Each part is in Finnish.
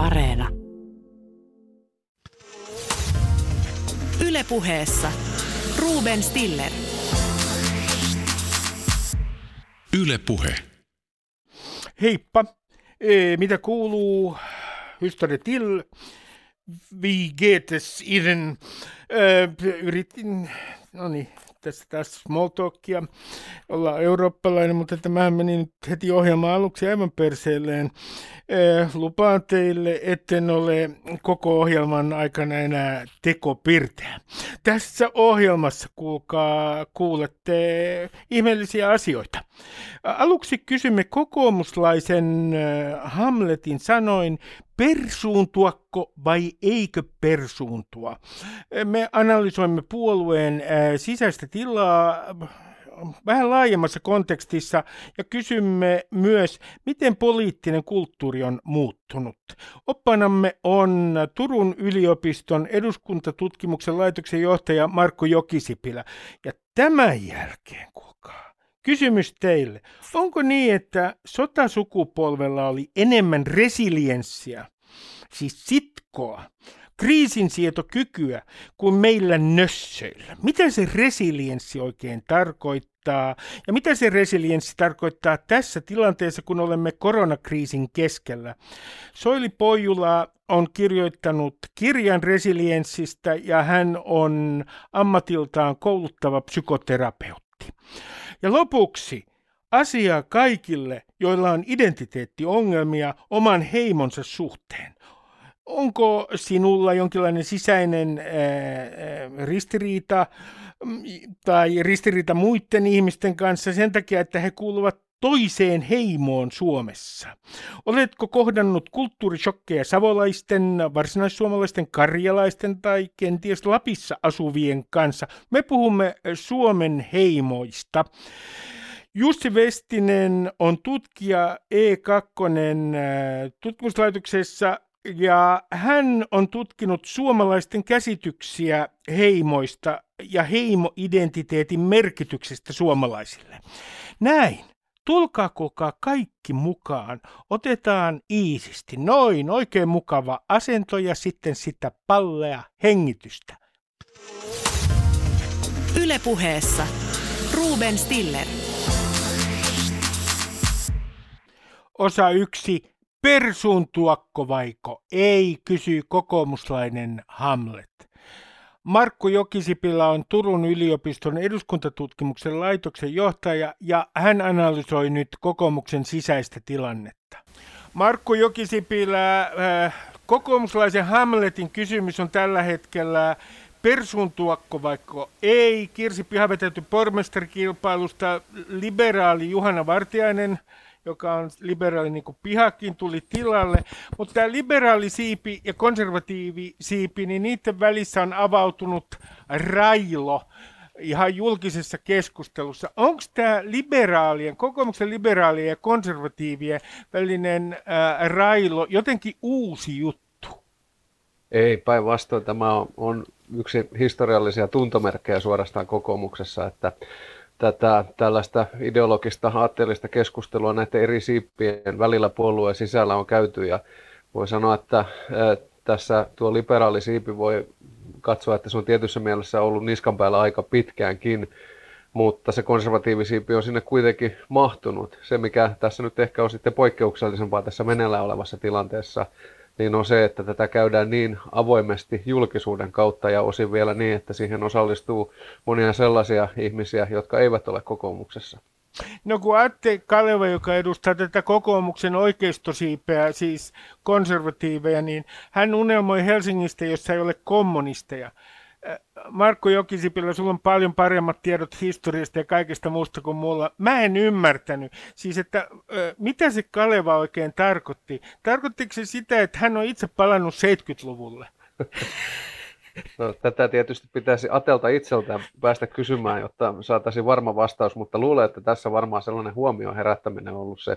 Areena. Ylepuheessa Ruben Stiller. Ylepuhe. Heippa. E, mitä kuuluu? Hystade till. Vi getes i den. E, yritin, no niin, tässä taas small talkia. Ollaan eurooppalainen, mutta tämähän meni nyt heti ohjelman aluksi aivan perseelleen. Eh, lupaan teille, etten ole koko ohjelman aikana enää tekopirteä. Tässä ohjelmassa kuulkaa, kuulette ihmeellisiä asioita. Aluksi kysymme kokoomuslaisen eh, Hamletin sanoin, persuuntuako vai eikö persuuntua? Me analysoimme puolueen sisäistä tilaa vähän laajemmassa kontekstissa ja kysymme myös, miten poliittinen kulttuuri on muuttunut. Oppanamme on Turun yliopiston eduskuntatutkimuksen laitoksen johtaja Markku Jokisipilä. Ja tämän jälkeen, kuulkaa, kysymys teille. Onko niin, että sotasukupolvella oli enemmän resilienssiä, siis sitkoa, kriisinsietokykyä kuin meillä nössöillä. Mitä se resilienssi oikein tarkoittaa ja mitä se resilienssi tarkoittaa tässä tilanteessa, kun olemme koronakriisin keskellä? Soili Pojula on kirjoittanut kirjan resilienssistä ja hän on ammatiltaan kouluttava psykoterapeutti. Ja lopuksi asia kaikille, joilla on identiteettiongelmia oman heimonsa suhteen. Onko sinulla jonkinlainen sisäinen ää, ristiriita mm, tai ristiriita muiden ihmisten kanssa sen takia, että he kuuluvat toiseen heimoon Suomessa? Oletko kohdannut kulttuurishokkeja savolaisten, varsinaissuomalaisten, karjalaisten tai kenties Lapissa asuvien kanssa? Me puhumme Suomen heimoista. Jussi Vestinen on tutkija E2 tutkimuslaitoksessa ja hän on tutkinut suomalaisten käsityksiä heimoista ja heimoidentiteetin merkityksestä suomalaisille. Näin. Tulkaa kuka kaikki mukaan. Otetaan iisisti. Noin, oikein mukava asento ja sitten sitä pallea hengitystä. Ylepuheessa Ruben Stiller. Osa yksi Persuuntuakko vaiko ei, kysyy kokoomuslainen Hamlet. Markku Jokisipilä on Turun yliopiston eduskuntatutkimuksen laitoksen johtaja ja hän analysoi nyt kokoomuksen sisäistä tilannetta. Markku Jokisipilä, äh, kokoomuslaisen Hamletin kysymys on tällä hetkellä persuuntuakko vaikka ei. Kirsi Pihavetetty pormestarikilpailusta liberaali Juhana Vartiainen – joka on liberaali niin kuin pihakin, tuli tilalle. Mutta tämä liberaali siipi ja konservatiivi siipi, niin niiden välissä on avautunut railo ihan julkisessa keskustelussa. Onko tämä liberaalien, kokoomuksen liberaalien ja konservatiivien välinen ää, railo jotenkin uusi juttu? Ei, päinvastoin tämä on, on yksi historiallisia tuntomerkkejä suorastaan kokoomuksessa, että tätä tällaista ideologista aatteellista keskustelua näiden eri siippien välillä puolueen sisällä on käyty ja voi sanoa, että tässä tuo liberaali siipi voi katsoa, että se on tietyssä mielessä ollut niskan päällä aika pitkäänkin, mutta se konservatiivisiipi on sinne kuitenkin mahtunut. Se, mikä tässä nyt ehkä on sitten poikkeuksellisempaa tässä meneillään olevassa tilanteessa, niin on se, että tätä käydään niin avoimesti julkisuuden kautta ja osin vielä niin, että siihen osallistuu monia sellaisia ihmisiä, jotka eivät ole kokoomuksessa. No kun Atte Kaleva, joka edustaa tätä kokoomuksen oikeistosiipeä, siis konservatiiveja, niin hän unelmoi Helsingistä, jossa ei ole kommunisteja. Markku Jokisipilä, sulla on paljon paremmat tiedot historiasta ja kaikesta muusta kuin mulla. Mä en ymmärtänyt. Siis, että mitä se Kaleva oikein tarkoitti? Tarkoittiko se sitä, että hän on itse palannut 70-luvulle? No, tätä tietysti pitäisi Atelta itseltään päästä kysymään, jotta saataisiin varma vastaus, mutta luulen, että tässä varmaan sellainen huomioon herättäminen on ollut se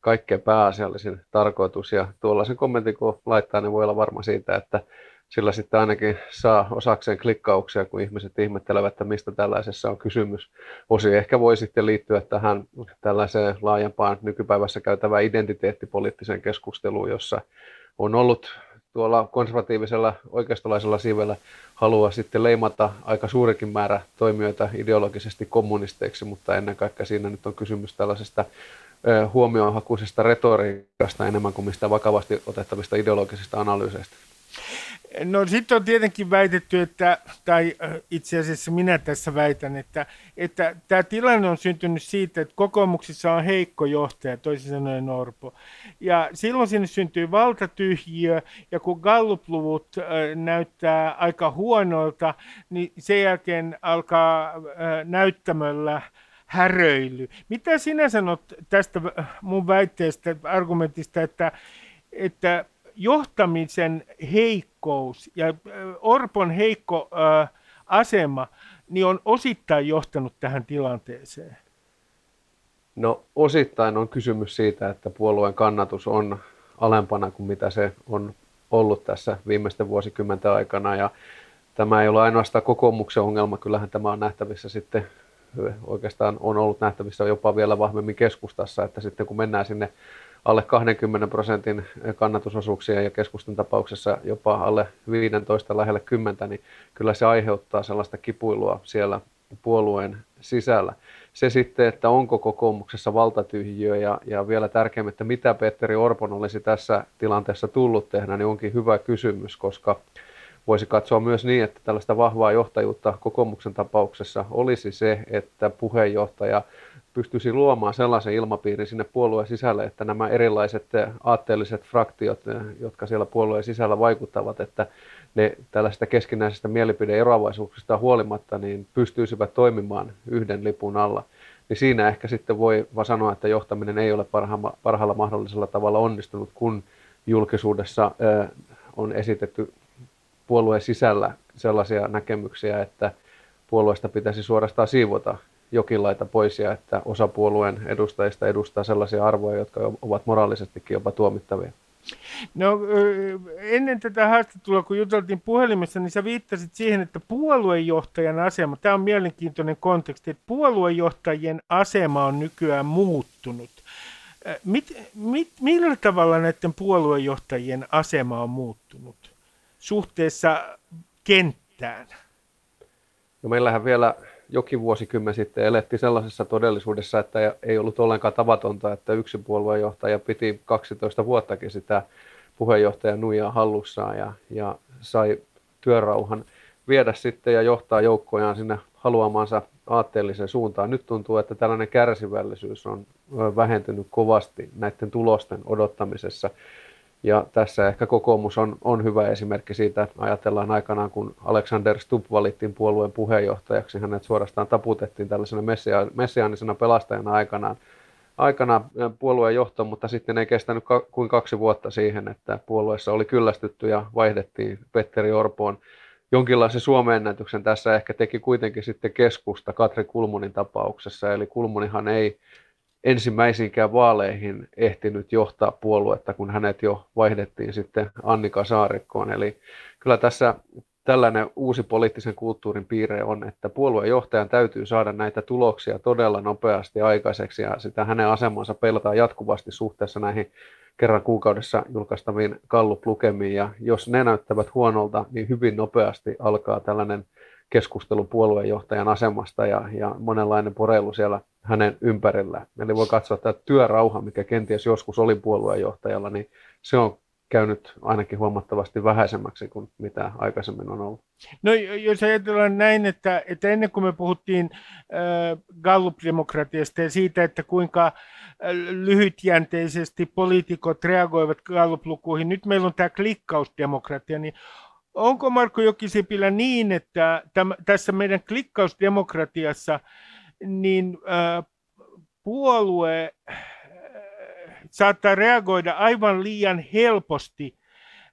kaikkein pääasiallisin tarkoitus. Ja tuollaisen kommentin kun laittaa, niin voi olla varma siitä, että sillä sitten ainakin saa osakseen klikkauksia, kun ihmiset ihmettelevät, että mistä tällaisessa on kysymys. Osi ehkä voi sitten liittyä tähän tällaiseen laajempaan nykypäivässä käytävään identiteettipoliittiseen keskusteluun, jossa on ollut tuolla konservatiivisella oikeistolaisella siivellä halua sitten leimata aika suurikin määrä toimijoita ideologisesti kommunisteiksi, mutta ennen kaikkea siinä nyt on kysymys tällaisesta huomioonhakuisesta retoriikasta enemmän kuin mistä vakavasti otettavista ideologisista analyyseistä. No sitten on tietenkin väitetty, että, tai itse asiassa minä tässä väitän, että, että tilanne on syntynyt siitä, että kokoomuksissa on heikko johtaja, toisin sanoen Orpo. Ja silloin sinne syntyy valtatyhjiö, ja kun Gallup-luvut näyttää aika huonolta, niin sen jälkeen alkaa näyttämöllä häröily. Mitä sinä sanot tästä mun väitteestä, argumentista, että, että johtamisen heikkous ja Orpon heikko äh, asema niin on osittain johtanut tähän tilanteeseen? No osittain on kysymys siitä, että puolueen kannatus on alempana kuin mitä se on ollut tässä viimeisten vuosikymmenten aikana ja tämä ei ole ainoastaan kokoomuksen ongelma, kyllähän tämä on nähtävissä sitten oikeastaan on ollut nähtävissä jopa vielä vahvemmin keskustassa, että sitten kun mennään sinne alle 20 prosentin kannatusosuuksia ja keskustan tapauksessa jopa alle 15 lähelle 10, niin kyllä se aiheuttaa sellaista kipuilua siellä puolueen sisällä. Se sitten, että onko kokoomuksessa valtatyhjiö ja, ja vielä tärkeämmin, että mitä Petteri Orpon olisi tässä tilanteessa tullut tehdä, niin onkin hyvä kysymys, koska voisi katsoa myös niin, että tällaista vahvaa johtajuutta kokoomuksen tapauksessa olisi se, että puheenjohtaja pystyisi luomaan sellaisen ilmapiirin sinne puolueen sisälle, että nämä erilaiset aatteelliset fraktiot, jotka siellä puolueen sisällä vaikuttavat, että ne tällaista keskinäisestä mielipideeroavaisuuksista huolimatta niin pystyisivät toimimaan yhden lipun alla. Niin siinä ehkä sitten voi vaan sanoa, että johtaminen ei ole parhaalla, parhaalla mahdollisella tavalla onnistunut, kun julkisuudessa on esitetty puolueen sisällä sellaisia näkemyksiä, että puolueesta pitäisi suorastaan siivota jokinlaita pois ja että osa puolueen edustajista edustaa sellaisia arvoja, jotka ovat moraalisestikin jopa tuomittavia. No ennen tätä haastattelua, kun juteltiin puhelimessa, niin sä viittasit siihen, että puoluejohtajan asema, tämä on mielenkiintoinen konteksti, että puoluejohtajien asema on nykyään muuttunut. Mit, mit, millä tavalla näiden puoluejohtajien asema on muuttunut suhteessa kenttään? No meillähän vielä jokin vuosikymmen sitten elettiin sellaisessa todellisuudessa, että ei ollut ollenkaan tavatonta, että yksi puoluejohtaja piti 12 vuottakin sitä puheenjohtajan nuijaa hallussaan ja, ja sai työrauhan viedä sitten ja johtaa joukkojaan sinne haluamansa aatteelliseen suuntaan. Nyt tuntuu, että tällainen kärsivällisyys on vähentynyt kovasti näiden tulosten odottamisessa. Ja tässä ehkä kokoomus on, on hyvä esimerkki siitä, että ajatellaan aikanaan, kun Alexander Stubb valittiin puolueen puheenjohtajaksi, hänet suorastaan taputettiin tällaisena messia, messiaanisena pelastajana aikanaan, aikana puolueen johto, mutta sitten ei kestänyt ka- kuin kaksi vuotta siihen, että puolueessa oli kyllästytty ja vaihdettiin Petteri Orpoon. Jonkinlaisen Suomen tässä ehkä teki kuitenkin sitten keskusta Katri Kulmunin tapauksessa, eli Kulmunihan ei ensimmäisiinkään vaaleihin ehtinyt johtaa puoluetta, kun hänet jo vaihdettiin sitten Annika Saarikkoon. Eli kyllä tässä tällainen uusi poliittisen kulttuurin piirre on, että puoluejohtajan täytyy saada näitä tuloksia todella nopeasti aikaiseksi ja sitä hänen asemansa pelataan jatkuvasti suhteessa näihin kerran kuukaudessa julkaistaviin kalluplukemiin ja jos ne näyttävät huonolta, niin hyvin nopeasti alkaa tällainen keskustelu puoluejohtajan asemasta ja, ja monenlainen poreilu siellä hänen ympärillään. Eli voi katsoa, että työrauha, mikä kenties joskus oli puoluejohtajalla, niin se on käynyt ainakin huomattavasti vähäisemmäksi kuin mitä aikaisemmin on ollut. No jos ajatellaan näin, että, että ennen kuin me puhuttiin äh, Gallup-demokratiasta ja siitä, että kuinka lyhytjänteisesti poliitikot reagoivat Gallup-lukuihin, nyt meillä on tämä klikkausdemokratia, niin onko Marko Jokisipilä niin, että täm, tässä meidän klikkausdemokratiassa niin äh, puolue äh, saattaa reagoida aivan liian helposti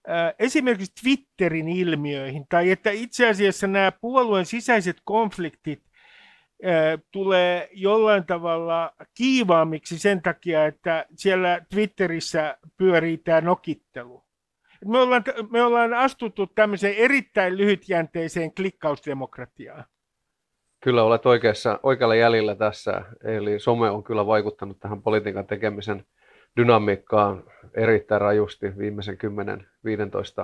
äh, esimerkiksi Twitterin ilmiöihin, tai että itse asiassa nämä puolueen sisäiset konfliktit tulee jollain tavalla kiivaammiksi sen takia, että siellä Twitterissä pyörii tämä nokittelu me ollaan, me ollaan astuttu tämmöiseen erittäin lyhytjänteiseen klikkausdemokratiaan. Kyllä olet oikeassa, oikealla jäljellä tässä, eli some on kyllä vaikuttanut tähän politiikan tekemisen dynamiikkaa erittäin rajusti viimeisen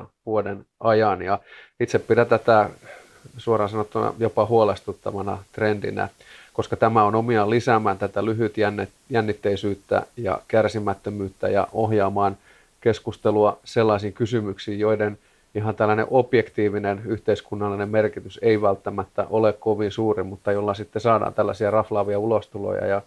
10-15 vuoden ajan. Ja itse pidän tätä suoraan sanottuna jopa huolestuttavana trendinä, koska tämä on omiaan lisäämään tätä lyhyt jännitteisyyttä ja kärsimättömyyttä ja ohjaamaan keskustelua sellaisiin kysymyksiin, joiden ihan tällainen objektiivinen yhteiskunnallinen merkitys ei välttämättä ole kovin suuri, mutta jolla sitten saadaan tällaisia raflaavia ulostuloja ja,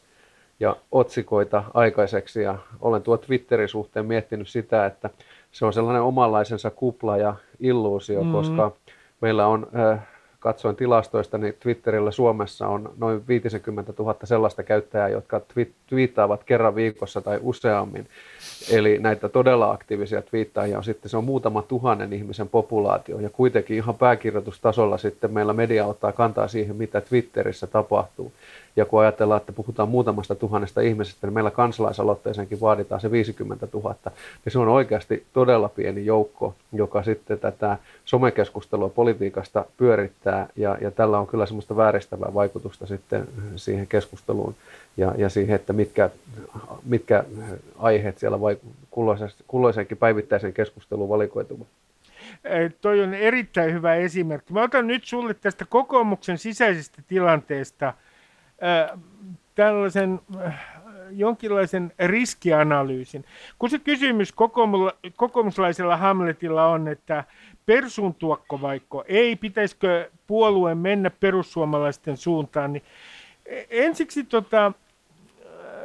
ja otsikoita aikaiseksi. Ja olen tuo Twitterin suhteen miettinyt sitä, että se on sellainen omanlaisensa kupla ja illuusio, mm-hmm. koska meillä on äh, katsoin tilastoista, niin Twitterillä Suomessa on noin 50 000 sellaista käyttäjää, jotka twiittaavat kerran viikossa tai useammin. Eli näitä todella aktiivisia twiittaajia on sitten, se on muutama tuhannen ihmisen populaatio, ja kuitenkin ihan pääkirjoitustasolla sitten meillä media ottaa kantaa siihen, mitä Twitterissä tapahtuu. Ja kun ajatellaan, että puhutaan muutamasta tuhannesta ihmisestä, niin meillä kansalaisaloitteeseenkin vaaditaan se 50 000. Ja se on oikeasti todella pieni joukko, joka sitten tätä somekeskustelua politiikasta pyörittää. Ja, ja tällä on kyllä semmoista vääristävää vaikutusta sitten siihen keskusteluun ja, ja siihen, että mitkä, mitkä aiheet siellä vai, kulloisenkin päivittäisen keskusteluun valikoituvat. Toi on erittäin hyvä esimerkki. Mä otan nyt sulle tästä kokoomuksen sisäisestä tilanteesta – tällaisen jonkinlaisen riskianalyysin. Kun se kysymys kokoomuslaisella Hamletilla on, että persuuntuakko vaikka ei, pitäisikö puolueen mennä perussuomalaisten suuntaan, niin ensiksi tota,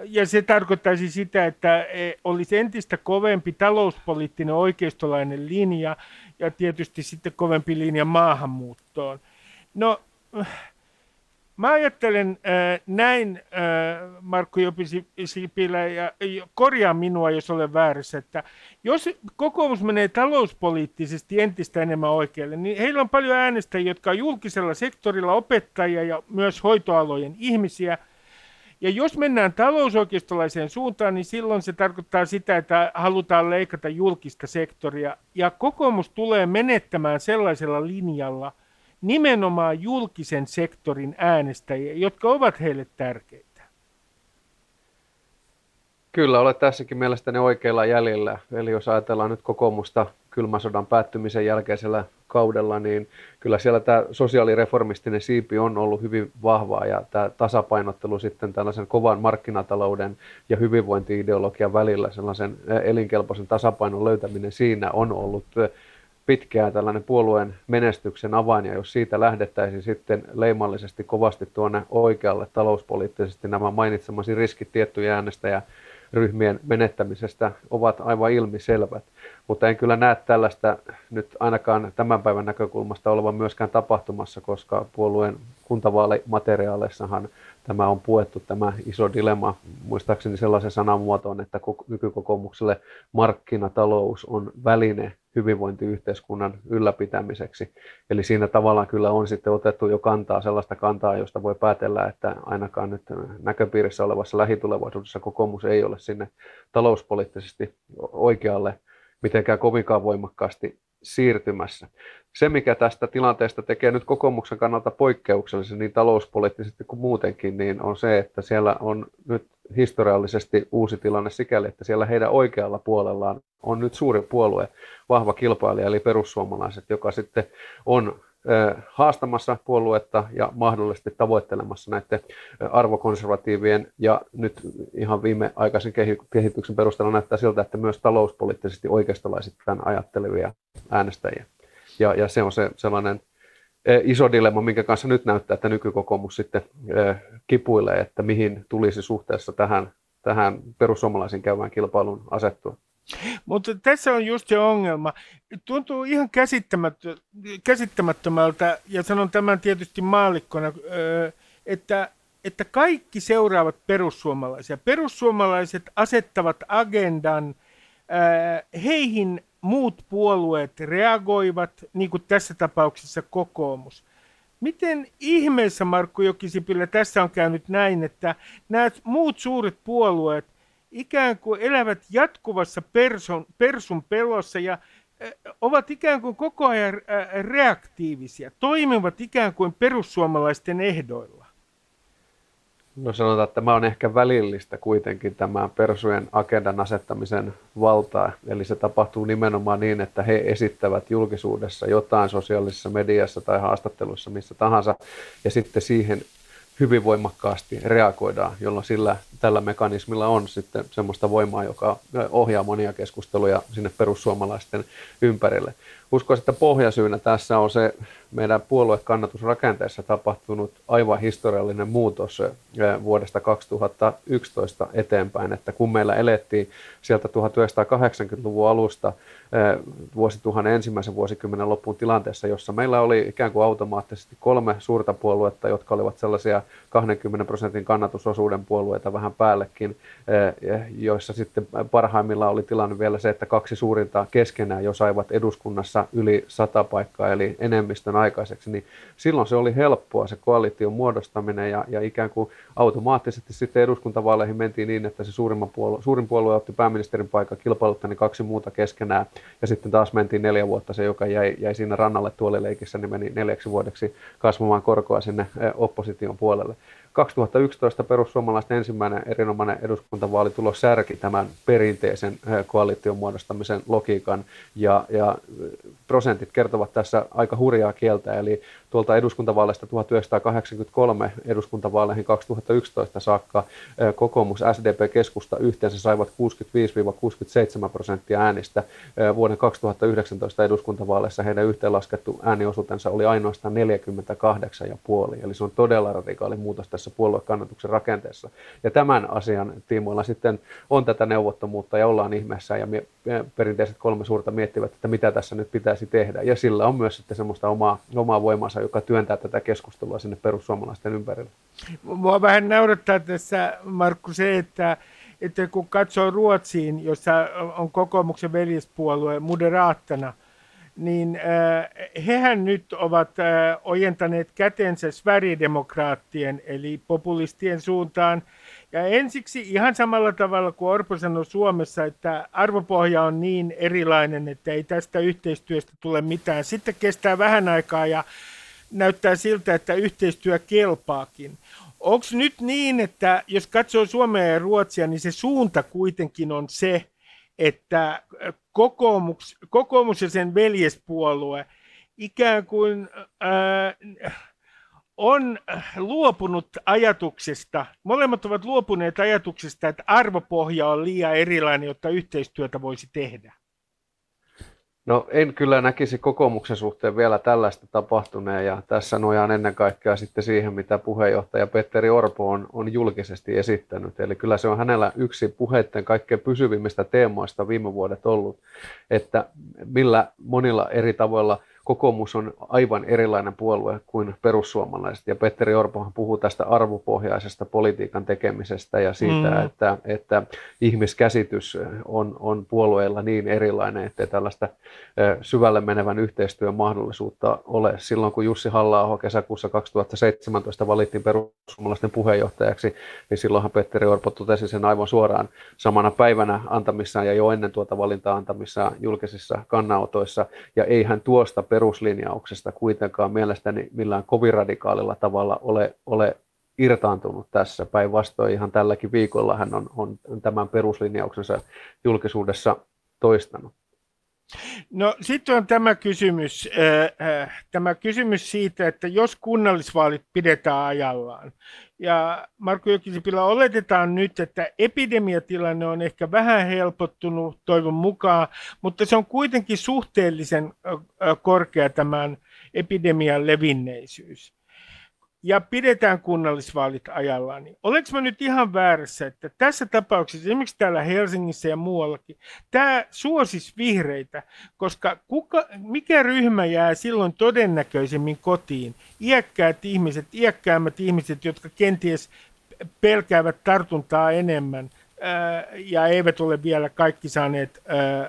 ja se tarkoittaisi sitä, että e, olisi entistä kovempi talouspoliittinen oikeistolainen linja ja tietysti sitten kovempi linja maahanmuuttoon. No, Mä ajattelen äh, näin, äh, Markku Jopi-Sipilä, ja korjaa minua, jos olen väärässä, että jos kokoomus menee talouspoliittisesti entistä enemmän oikealle, niin heillä on paljon äänestäjiä, jotka on julkisella sektorilla opettajia ja myös hoitoalojen ihmisiä. Ja jos mennään talousoikeistolaiseen suuntaan, niin silloin se tarkoittaa sitä, että halutaan leikata julkista sektoria. Ja kokoomus tulee menettämään sellaisella linjalla – nimenomaan julkisen sektorin äänestäjiä, jotka ovat heille tärkeitä. Kyllä, olet tässäkin mielestäni oikealla jäljellä. Eli jos ajatellaan nyt kokoomusta kylmän sodan päättymisen jälkeisellä kaudella, niin kyllä siellä tämä sosiaalireformistinen siipi on ollut hyvin vahvaa ja tämä tasapainottelu sitten tällaisen kovan markkinatalouden ja hyvinvointiideologian välillä, sellaisen elinkelpoisen tasapainon löytäminen siinä on ollut pitkään tällainen puolueen menestyksen avain, ja jos siitä lähdettäisiin sitten leimallisesti kovasti tuonne oikealle talouspoliittisesti, nämä mainitsemasi riskit tiettyjä äänestäjä ryhmien menettämisestä ovat aivan ilmiselvät. Mutta en kyllä näe tällaista nyt ainakaan tämän päivän näkökulmasta olevan myöskään tapahtumassa, koska puolueen kuntavaalimateriaaleissahan tämä on puettu, tämä iso dilemma, muistaakseni sellaisen sanamuotoon, että nykykokoomukselle markkinatalous on väline hyvinvointiyhteiskunnan ylläpitämiseksi. Eli siinä tavallaan kyllä on sitten otettu jo kantaa, sellaista kantaa, josta voi päätellä, että ainakaan nyt näköpiirissä olevassa lähitulevaisuudessa kokoomus ei ole sinne talouspoliittisesti oikealle mitenkään kovinkaan voimakkaasti siirtymässä. Se, mikä tästä tilanteesta tekee nyt kokoomuksen kannalta poikkeuksellisen niin talouspoliittisesti kuin muutenkin, niin on se, että siellä on nyt historiallisesti uusi tilanne sikäli, että siellä heidän oikealla puolellaan on nyt suuri puolue, vahva kilpailija, eli perussuomalaiset, joka sitten on haastamassa puoluetta ja mahdollisesti tavoittelemassa näiden arvokonservatiivien ja nyt ihan viimeaikaisen kehityksen perusteella näyttää siltä, että myös talouspoliittisesti oikeistolaisittain ajattelevia äänestäjiä. Ja, ja se on se sellainen iso dilemma, minkä kanssa nyt näyttää, että nykykokoomus sitten kipuilee, että mihin tulisi suhteessa tähän, tähän perussuomalaisiin käyvään kilpailun asettua. Mutta tässä on just se ongelma. Tuntuu ihan käsittämättömältä, ja sanon tämän tietysti maallikkona, että, että kaikki seuraavat perussuomalaisia. Perussuomalaiset asettavat agendan, heihin muut puolueet reagoivat, niin kuin tässä tapauksessa kokoomus. Miten ihmeessä, Markku Jokisipilä, tässä on käynyt näin, että nämä muut suuret puolueet ikään kuin elävät jatkuvassa persun, persun pelossa ja ovat ikään kuin koko ajan reaktiivisia, toimivat ikään kuin perussuomalaisten ehdoilla? No sanotaan, että tämä on ehkä välillistä kuitenkin tämä persujen agendan asettamisen valtaa. Eli se tapahtuu nimenomaan niin, että he esittävät julkisuudessa jotain sosiaalisessa mediassa tai haastattelussa missä tahansa, ja sitten siihen hyvin voimakkaasti reagoidaan, jolloin sillä, tällä mekanismilla on sitten semmoista voimaa, joka ohjaa monia keskusteluja sinne perussuomalaisten ympärille. Uskoisin, että pohjasyynä tässä on se meidän puoluekannatusrakenteessa tapahtunut aivan historiallinen muutos eh, vuodesta 2011 eteenpäin, että kun meillä elettiin sieltä 1980-luvun alusta eh, vuosituhannen ensimmäisen vuosikymmenen loppuun tilanteessa, jossa meillä oli ikään kuin automaattisesti kolme suurta puoluetta, jotka olivat sellaisia 20 prosentin kannatusosuuden puolueita vähän päällekin, eh, joissa sitten parhaimmillaan oli tilanne vielä se, että kaksi suurinta keskenään jo saivat eduskunnassa yli sata paikkaa, eli enemmistön aikaiseksi, niin silloin se oli helppoa se koalition muodostaminen ja, ja ikään kuin automaattisesti sitten eduskuntavaaleihin mentiin niin, että se suurimman puolue, suurin puolue otti pääministerin paikan, kilpailuttani kaksi muuta keskenään ja sitten taas mentiin neljä vuotta se, joka jäi, jäi siinä rannalle tuolileikissä, niin meni neljäksi vuodeksi kasvamaan korkoa sinne eh, opposition puolelle. 2011 perussuomalaisten ensimmäinen erinomainen eduskuntavaalitulos särki tämän perinteisen koalition muodostamisen logiikan. Ja, ja prosentit kertovat tässä aika hurjaa kieltä, eli tuolta eduskuntavaaleista 1983 eduskuntavaaleihin 2011 saakka kokoomus, SDP, keskusta yhteensä saivat 65-67 prosenttia äänistä. Vuoden 2019 eduskuntavaaleissa heidän yhteenlaskettu ääniosuutensa oli ainoastaan 48,5, eli se on todella radikaali muutos tässä puoluekannatuksen rakenteessa. Ja tämän asian tiimoilla sitten on tätä neuvottomuutta ja ollaan ihmeessä ja perinteiset kolme suurta miettivät, että mitä tässä nyt pitäisi tehdä. Ja sillä on myös sitten semmoista omaa, omaa voimansa, joka työntää tätä keskustelua sinne perussuomalaisten ympärille. Mua vähän naurattaa tässä, Markku, se, että, että kun katsoo Ruotsiin, jossa on kokoomuksen veljespuolue moderaattana, niin äh, hehän nyt ovat äh, ojentaneet kätensä Sverigedemokraattien eli populistien suuntaan – ja ensiksi ihan samalla tavalla kuin Orpo sanoi Suomessa, että arvopohja on niin erilainen, että ei tästä yhteistyöstä tule mitään. Sitten kestää vähän aikaa ja näyttää siltä, että yhteistyö kelpaakin. Onko nyt niin, että jos katsoo Suomea ja Ruotsia, niin se suunta kuitenkin on se, että kokoomus, kokoomus ja sen veljespuolue ikään kuin... Ää, on luopunut ajatuksesta, molemmat ovat luopuneet ajatuksesta, että arvopohja on liian erilainen, jotta yhteistyötä voisi tehdä? No en kyllä näkisi kokoomuksen suhteen vielä tällaista tapahtuneen ja tässä nojaan ennen kaikkea sitten siihen, mitä puheenjohtaja Petteri Orpo on, on julkisesti esittänyt. Eli kyllä se on hänellä yksi puheiden kaikkein pysyvimmistä teemoista viime vuodet ollut, että millä monilla eri tavoilla – kokoomus on aivan erilainen puolue kuin perussuomalaiset. Ja Petteri Orpohan puhuu tästä arvopohjaisesta politiikan tekemisestä ja siitä, mm. että, että ihmiskäsitys on, on puolueilla niin erilainen, että tällaista syvälle menevän yhteistyön mahdollisuutta ole. Silloin kun Jussi halla kesäkuussa 2017 valittiin perussuomalaisten puheenjohtajaksi, niin silloinhan Petteri Orpo totesi sen aivan suoraan samana päivänä antamissaan ja jo ennen tuota valintaa antamissaan julkisissa kannanotoissa. Ja ei hän tuosta peruslinjauksesta kuitenkaan mielestäni millään kovin radikaalilla tavalla ole, ole irtaantunut tässä. Päinvastoin ihan tälläkin viikolla hän on, on tämän peruslinjauksensa julkisuudessa toistanut. No sitten on tämä kysymys, äh, tämä kysymys siitä, että jos kunnallisvaalit pidetään ajallaan, ja Markku Jokisipila, oletetaan nyt, että epidemiatilanne on ehkä vähän helpottunut toivon mukaan, mutta se on kuitenkin suhteellisen korkea tämän epidemian levinneisyys ja pidetään kunnallisvaalit ajallaan, niin olenko mä nyt ihan väärässä, että tässä tapauksessa, esimerkiksi täällä Helsingissä ja muuallakin, tämä suosis vihreitä, koska kuka, mikä ryhmä jää silloin todennäköisemmin kotiin? Iäkkäät ihmiset, iäkkäämmät ihmiset, jotka kenties pelkäävät tartuntaa enemmän, ja eivät ole vielä kaikki saaneet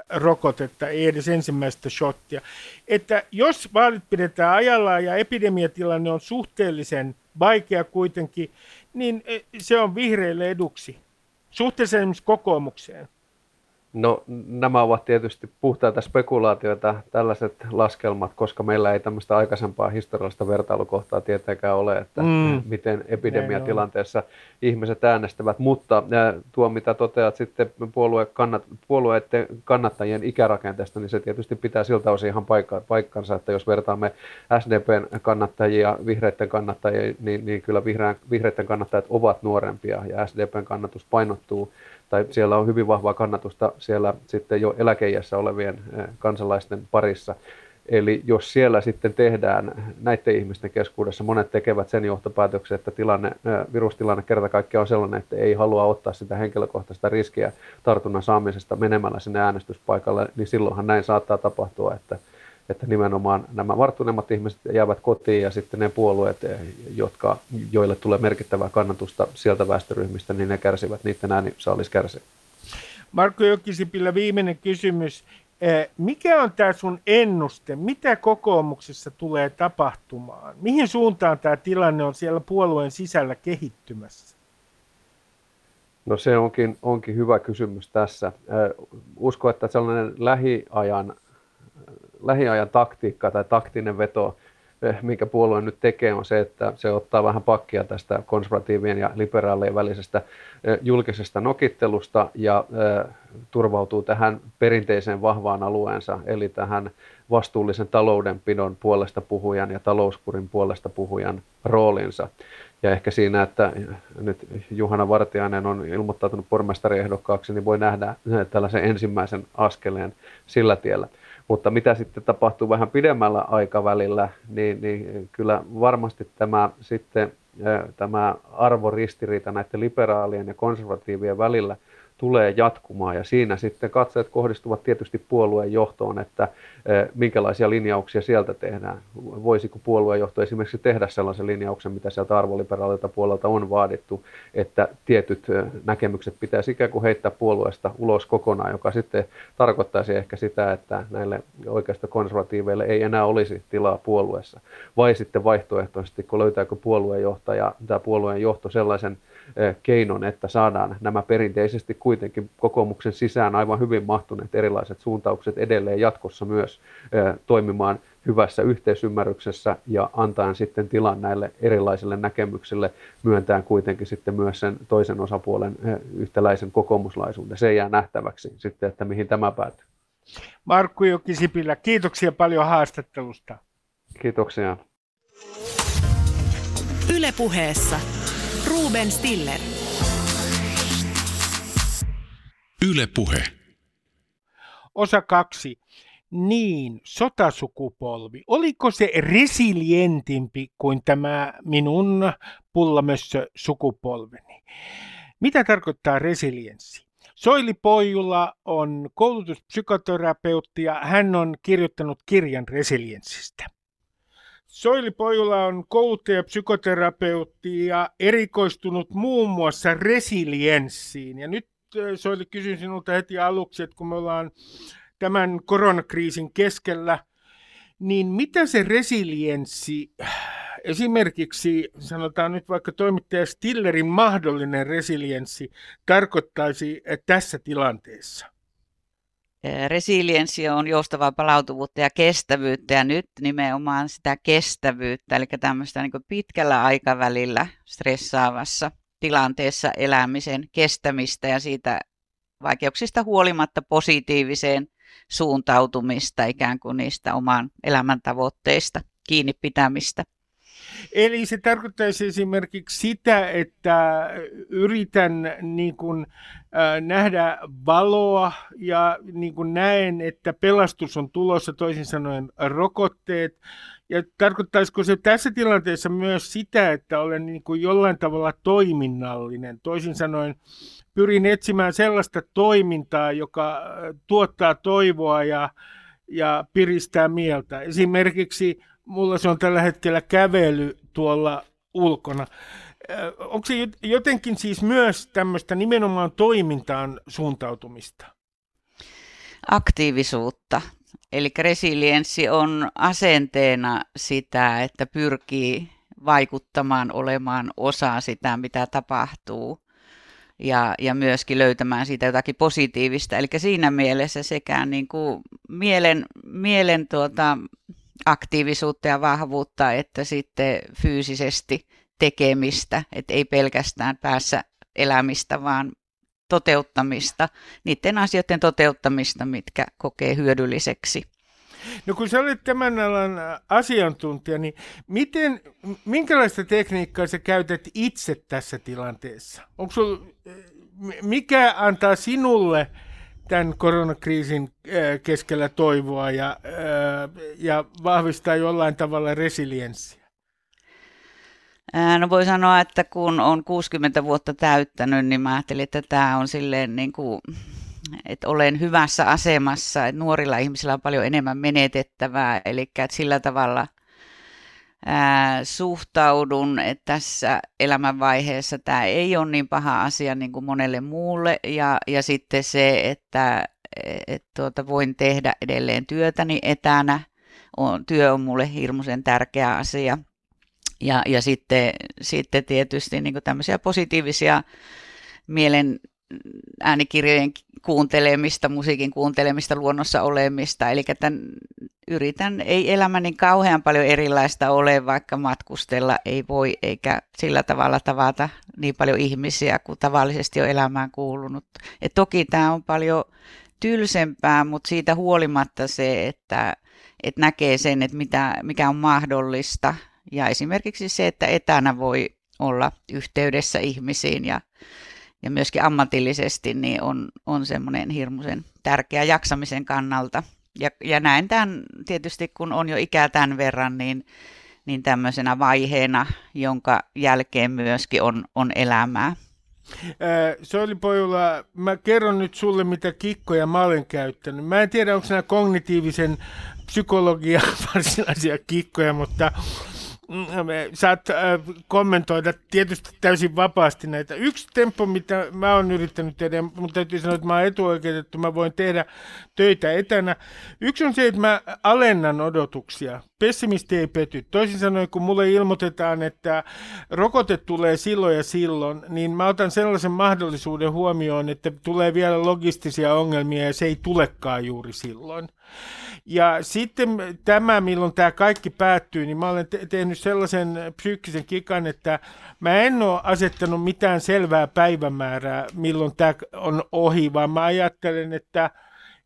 rokotetta, ei edes ensimmäistä shottia. Että jos vaalit pidetään ajallaan ja epidemiatilanne on suhteellisen vaikea kuitenkin, niin se on vihreille eduksi, suhteessa esimerkiksi kokoomukseen. No nämä ovat tietysti puhtaita spekulaatioita, tällaiset laskelmat, koska meillä ei tämmöistä aikaisempaa historiallista vertailukohtaa tietenkään ole, että mm. miten epidemiatilanteessa ihmiset äänestävät. Mutta tuo, mitä toteat sitten puolue kannat, puolueiden kannattajien ikärakenteesta, niin se tietysti pitää siltä osin ihan paikka, paikkansa, että jos vertaamme SDPn kannattajia vihreiden kannattajia, niin, niin kyllä vihreän, vihreiden kannattajat ovat nuorempia ja SDPn kannatus painottuu tai siellä on hyvin vahvaa kannatusta siellä sitten jo eläkeijässä olevien eh, kansalaisten parissa. Eli jos siellä sitten tehdään näiden ihmisten keskuudessa, monet tekevät sen johtopäätöksen, että tilanne, eh, virustilanne kerta kaikkiaan on sellainen, että ei halua ottaa sitä henkilökohtaista riskiä tartunnan saamisesta menemällä sinne äänestyspaikalle, niin silloinhan näin saattaa tapahtua, että että nimenomaan nämä varttuneemmat ihmiset jäävät kotiin ja sitten ne puolueet, jotka, joille tulee merkittävää kannatusta sieltä väestöryhmistä, niin ne kärsivät, niiden ääni saalis kärsii. Markku Jokisipillä viimeinen kysymys. Eh, mikä on tämä sun ennuste? Mitä kokoomuksessa tulee tapahtumaan? Mihin suuntaan tämä tilanne on siellä puolueen sisällä kehittymässä? No se onkin, onkin hyvä kysymys tässä. Eh, usko, että sellainen lähiajan lähiajan taktiikka tai taktinen veto, eh, minkä puolue nyt tekee, on se, että se ottaa vähän pakkia tästä konservatiivien ja liberaalien välisestä eh, julkisesta nokittelusta ja eh, turvautuu tähän perinteiseen vahvaan alueensa, eli tähän vastuullisen taloudenpidon puolesta puhujan ja talouskurin puolesta puhujan roolinsa. Ja ehkä siinä, että nyt Juhana Vartiainen on ilmoittautunut pormestariehdokkaaksi, niin voi nähdä tällaisen ensimmäisen askeleen sillä tiellä. Mutta mitä sitten tapahtuu vähän pidemmällä aikavälillä, niin, niin kyllä varmasti tämä sitten tämä arvoristiriita näiden liberaalien ja konservatiivien välillä – tulee jatkumaan ja siinä sitten katseet kohdistuvat tietysti puolueen johtoon, että minkälaisia linjauksia sieltä tehdään. Voisiko puolueen johto esimerkiksi tehdä sellaisen linjauksen, mitä sieltä arvoliberaalilta puolelta on vaadittu, että tietyt näkemykset pitäisi ikään kuin heittää puolueesta ulos kokonaan, joka sitten tarkoittaisi ehkä sitä, että näille oikeasta konservatiiveille ei enää olisi tilaa puolueessa. Vai sitten vaihtoehtoisesti, kun löytääkö puolueenjohtaja tai puolueen johto sellaisen keinon, että saadaan nämä perinteisesti kuitenkin kokoomuksen sisään aivan hyvin mahtuneet erilaiset suuntaukset edelleen jatkossa myös toimimaan hyvässä yhteisymmärryksessä ja antaen sitten tilan näille erilaisille näkemyksille, myöntäen kuitenkin sitten myös sen toisen osapuolen yhtäläisen kokoomuslaisuuden. Se jää nähtäväksi sitten, että mihin tämä päätyy. Markku Jokisipilä, kiitoksia paljon haastattelusta. Kiitoksia. Ylepuheessa Ruben Stiller. Yle Puhe. Osa kaksi. Niin, sotasukupolvi. Oliko se resilientimpi kuin tämä minun pullamössö sukupolveni? Mitä tarkoittaa resilienssi? Soili Poijula on koulutuspsykoterapeutti ja hän on kirjoittanut kirjan resilienssistä. Soili Pojula on kouluttaja, psykoterapeutti ja erikoistunut muun muassa resilienssiin. Ja nyt Soili kysyn sinulta heti aluksi, että kun me ollaan tämän koronakriisin keskellä, niin mitä se resilienssi, esimerkiksi sanotaan nyt vaikka toimittaja Stillerin mahdollinen resilienssi, tarkoittaisi tässä tilanteessa? Resilienssi on joustavaa palautuvuutta ja kestävyyttä ja nyt nimenomaan sitä kestävyyttä, eli tämmöistä niin pitkällä aikavälillä stressaavassa tilanteessa elämisen kestämistä ja siitä vaikeuksista huolimatta positiiviseen suuntautumista ikään kuin niistä oman elämän tavoitteista kiinni pitämistä. Eli se tarkoittaisi esimerkiksi sitä, että yritän niin kuin, nähdä valoa ja niin kuin näen, että pelastus on tulossa, toisin sanoen rokotteet. Ja tarkoittaisiko se tässä tilanteessa myös sitä, että olen niin kuin jollain tavalla toiminnallinen? Toisin sanoen pyrin etsimään sellaista toimintaa, joka tuottaa toivoa ja, ja piristää mieltä. Esimerkiksi mulla se on tällä hetkellä kävely tuolla ulkona. Onko se jotenkin siis myös tämmöistä nimenomaan toimintaan suuntautumista? Aktiivisuutta. Eli resilienssi on asenteena sitä, että pyrkii vaikuttamaan olemaan osa sitä, mitä tapahtuu. ja, ja myöskin löytämään siitä jotakin positiivista. Eli siinä mielessä sekä niin kuin mielen, mielen tuota, aktiivisuutta ja vahvuutta, että sitten fyysisesti tekemistä, että ei pelkästään päässä elämistä, vaan toteuttamista, niiden asioiden toteuttamista, mitkä kokee hyödylliseksi. No kun sä olet tämän alan asiantuntija, niin miten, minkälaista tekniikkaa sä käytät itse tässä tilanteessa? Onko sul, mikä antaa sinulle tämän koronakriisin keskellä toivoa ja, ja vahvistaa jollain tavalla resilienssiä? No voi sanoa, että kun on 60 vuotta täyttänyt, niin mä ajattelin, että tämä on silleen niin kuin, että olen hyvässä asemassa, että nuorilla ihmisillä on paljon enemmän menetettävää, eli että sillä tavalla ää, suhtaudun, että tässä elämänvaiheessa tämä ei ole niin paha asia niin kuin monelle muulle, ja, ja sitten se, että et, tuota, voin tehdä edelleen työtäni etänä, on, työ on mulle hirmuisen tärkeä asia, ja, ja sitten, sitten tietysti niin tämmöisiä positiivisia mielen äänikirjojen kuuntelemista, musiikin kuuntelemista, luonnossa olemista. Eli tämän, yritän, ei elämä niin kauhean paljon erilaista ole, vaikka matkustella ei voi, eikä sillä tavalla tavata niin paljon ihmisiä kuin tavallisesti on elämään kuulunut. Et toki tämä on paljon tylsempää, mutta siitä huolimatta se, että, että näkee sen, että mitä, mikä on mahdollista ja esimerkiksi se, että etänä voi olla yhteydessä ihmisiin ja, ja myöskin ammatillisesti, niin on, on semmoinen hirmuisen tärkeä jaksamisen kannalta. Ja, ja näen tämän tietysti, kun on jo ikää tämän verran, niin, niin tämmöisenä vaiheena, jonka jälkeen myöskin on, on elämää. Soili Pojula, mä kerron nyt sulle, mitä kikkoja mä olen käyttänyt. Mä en tiedä, onko nämä kognitiivisen psykologian varsinaisia kikkoja, mutta saat äh, kommentoida tietysti täysin vapaasti näitä. Yksi tempo, mitä mä oon yrittänyt tehdä, mutta täytyy sanoa, että mä oon etuoikeutettu, mä voin tehdä töitä etänä. Yksi on se, että mä alennan odotuksia. Pessimisti ei pety. Toisin sanoen, kun mulle ilmoitetaan, että rokote tulee silloin ja silloin, niin mä otan sellaisen mahdollisuuden huomioon, että tulee vielä logistisia ongelmia ja se ei tulekaan juuri silloin. Ja sitten tämä, milloin tämä kaikki päättyy, niin mä olen te- tehnyt sellaisen psyykkisen kikan, että mä en ole asettanut mitään selvää päivämäärää, milloin tämä on ohi, vaan mä ajattelen, että –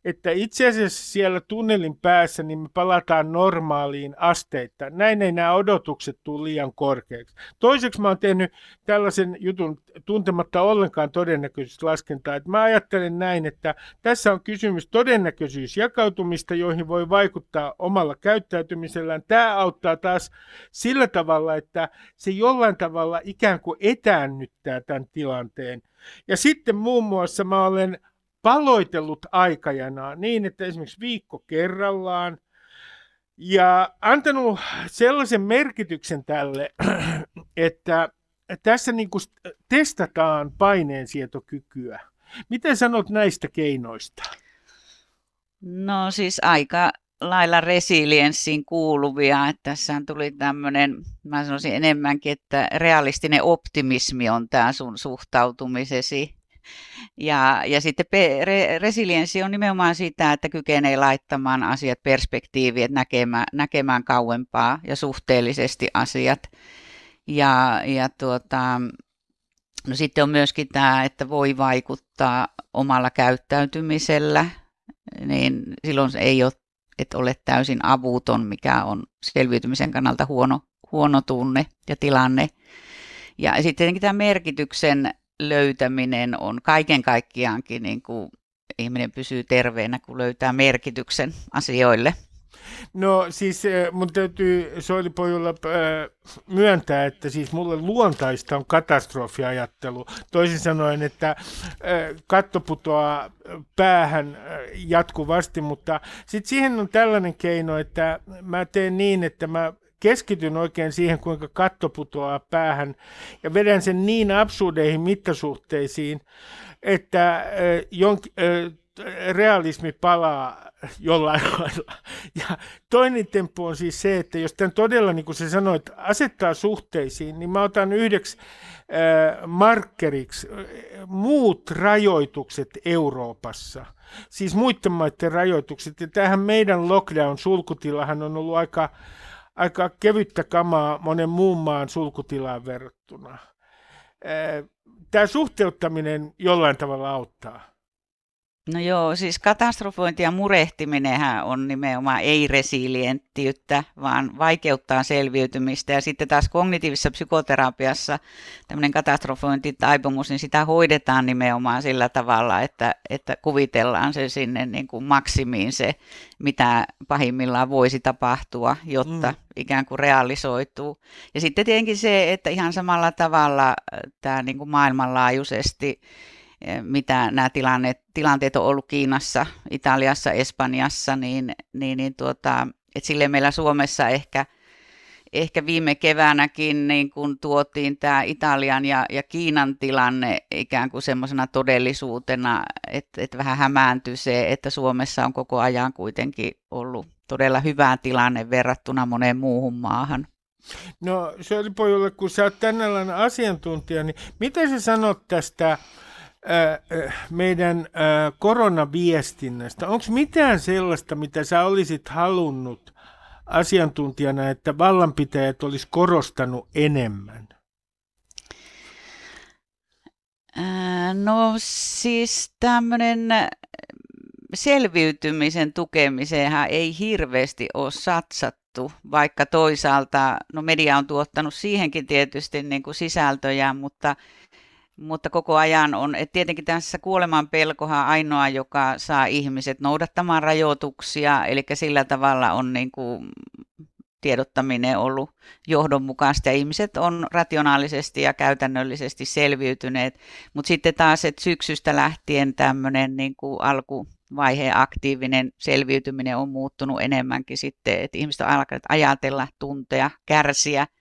että itse asiassa siellä tunnelin päässä niin me palataan normaaliin asteita. Näin ei nämä odotukset tule liian korkeaksi. Toiseksi mä oon tehnyt tällaisen jutun tuntematta ollenkaan todennäköisyyslaskentaa. Että mä ajattelen näin, että tässä on kysymys todennäköisyysjakautumista, joihin voi vaikuttaa omalla käyttäytymisellään. Tämä auttaa taas sillä tavalla, että se jollain tavalla ikään kuin etäännyttää tämän tilanteen. Ja sitten muun muassa mä olen paloitellut aikajanaa niin, että esimerkiksi viikko kerrallaan ja antanut sellaisen merkityksen tälle, että tässä niin kuin testataan paineensietokykyä. Miten sanot näistä keinoista? No siis aika lailla resilienssiin kuuluvia, että tässä tuli tämmöinen, mä sanoisin enemmänkin, että realistinen optimismi on tämä sun suhtautumisesi ja, ja sitten re, resilienssi on nimenomaan sitä, että kykenee laittamaan asiat perspektiiviin, että näkemään, näkemään kauempaa ja suhteellisesti asiat. Ja, ja tuota, no sitten on myöskin tämä, että voi vaikuttaa omalla käyttäytymisellä, niin silloin se ei ole, että ole täysin avuton, mikä on selviytymisen kannalta huono, huono tunne ja tilanne. Ja sitten tietenkin tämä merkityksen löytäminen on kaiken kaikkiaankin niin kuin ihminen pysyy terveenä, kun löytää merkityksen asioille. No siis eh, mun täytyy Soilipojulla äh, myöntää, että siis mulle luontaista on katastrofiajattelu. Toisin sanoen, että äh, katto putoaa päähän jatkuvasti, mutta sitten siihen on tällainen keino, että mä teen niin, että mä keskityn oikein siihen, kuinka katto putoaa päähän ja vedän sen niin absurdeihin mittasuhteisiin, että jonk, realismi palaa jollain lailla. Ja toinen temppu on siis se, että jos tämän todella, niin kuin sä sanoit, asettaa suhteisiin, niin mä otan yhdeksi äh, markkeriksi muut rajoitukset Euroopassa. Siis muiden maiden rajoitukset. Ja tähän meidän lockdown-sulkutilahan on ollut aika, aika kevyttä kamaa monen muun maan sulkutilaan verrattuna. Tämä suhteuttaminen jollain tavalla auttaa. No joo, siis katastrofointi ja murehtiminenhän on nimenomaan ei-resilienttiyttä, vaan vaikeuttaa selviytymistä. Ja sitten taas kognitiivisessa psykoterapiassa tämmöinen katastrofointitaipumus, niin sitä hoidetaan nimenomaan sillä tavalla, että, että kuvitellaan se sinne niin kuin maksimiin se, mitä pahimmillaan voisi tapahtua, jotta mm. ikään kuin realisoituu. Ja sitten tietenkin se, että ihan samalla tavalla tämä niin kuin maailmanlaajuisesti mitä nämä tilanteet, tilanteet on ollut Kiinassa, Italiassa, Espanjassa, niin, niin, niin tuota, että sille meillä Suomessa ehkä, ehkä viime keväänäkin niin kun tuotiin tämä Italian ja, ja Kiinan tilanne ikään kuin semmoisena todellisuutena, että, että vähän hämääntyi se, että Suomessa on koko ajan kuitenkin ollut todella hyvä tilanne verrattuna moneen muuhun maahan. No se oli pojulle, kun sä oot tänne asiantuntija, niin mitä sä sanot tästä meidän koronaviestinnästä. Onko mitään sellaista, mitä sä olisit halunnut asiantuntijana, että vallanpitäjät olisi korostanut enemmän? No siis tämmöinen selviytymisen tukemiseenhan ei hirveästi ole satsattu, vaikka toisaalta no media on tuottanut siihenkin tietysti niin kuin sisältöjä, mutta mutta koko ajan on, että tietenkin tässä kuoleman pelkohan ainoa, joka saa ihmiset noudattamaan rajoituksia, eli sillä tavalla on niin kuin tiedottaminen ollut johdonmukaista. Ja ihmiset on rationaalisesti ja käytännöllisesti selviytyneet, mutta sitten taas, että syksystä lähtien tämmöinen niin kuin alkuvaiheen aktiivinen selviytyminen on muuttunut enemmänkin sitten, että ihmiset on alkaneet ajatella, tuntea, kärsiä –